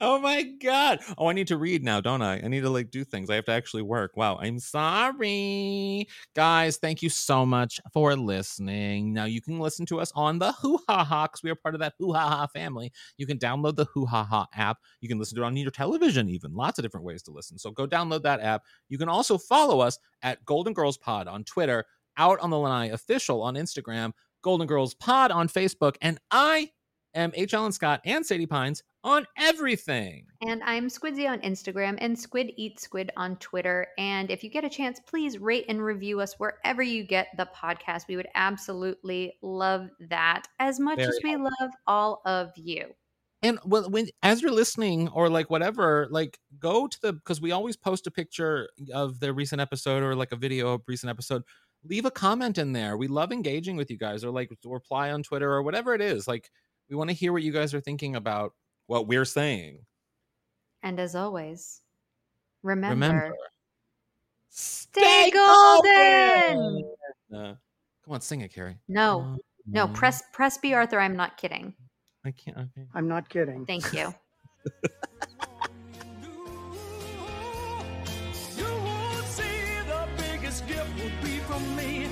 Oh my god. Oh, I need to read now, don't I? I need to like do things. I have to actually work. Wow, I'm sorry. Guys, thank you so much for listening. Now you can listen to us on the Hoo Ha Ha because we are part of that Hoo Ha Ha family. You can download the Hoo Ha Ha app. You can listen to it on your television, even. Lots of different ways to listen. So go download that app. You can also follow us at Golden Girls Pod on Twitter, Out on the Lanai Official on Instagram, Golden Girls Pod on Facebook, and I am H. Alan Scott and Sadie Pines on everything. And I'm Squidzy on Instagram and Squid Eat Squid on Twitter. And if you get a chance, please rate and review us wherever you get the podcast. We would absolutely love that as much Very as we love all of you. And well, when as you're listening or like whatever, like go to the because we always post a picture of the recent episode or like a video of recent episode. Leave a comment in there. We love engaging with you guys, or like reply on Twitter or whatever it is. Like we want to hear what you guys are thinking about what we're saying. And as always, remember, Remember, stay golden. Uh, come on, sing it, Carrie. No, no, Mm, press press B, Arthur. I'm not kidding. I can't. Okay. I'm not kidding. Thank you. You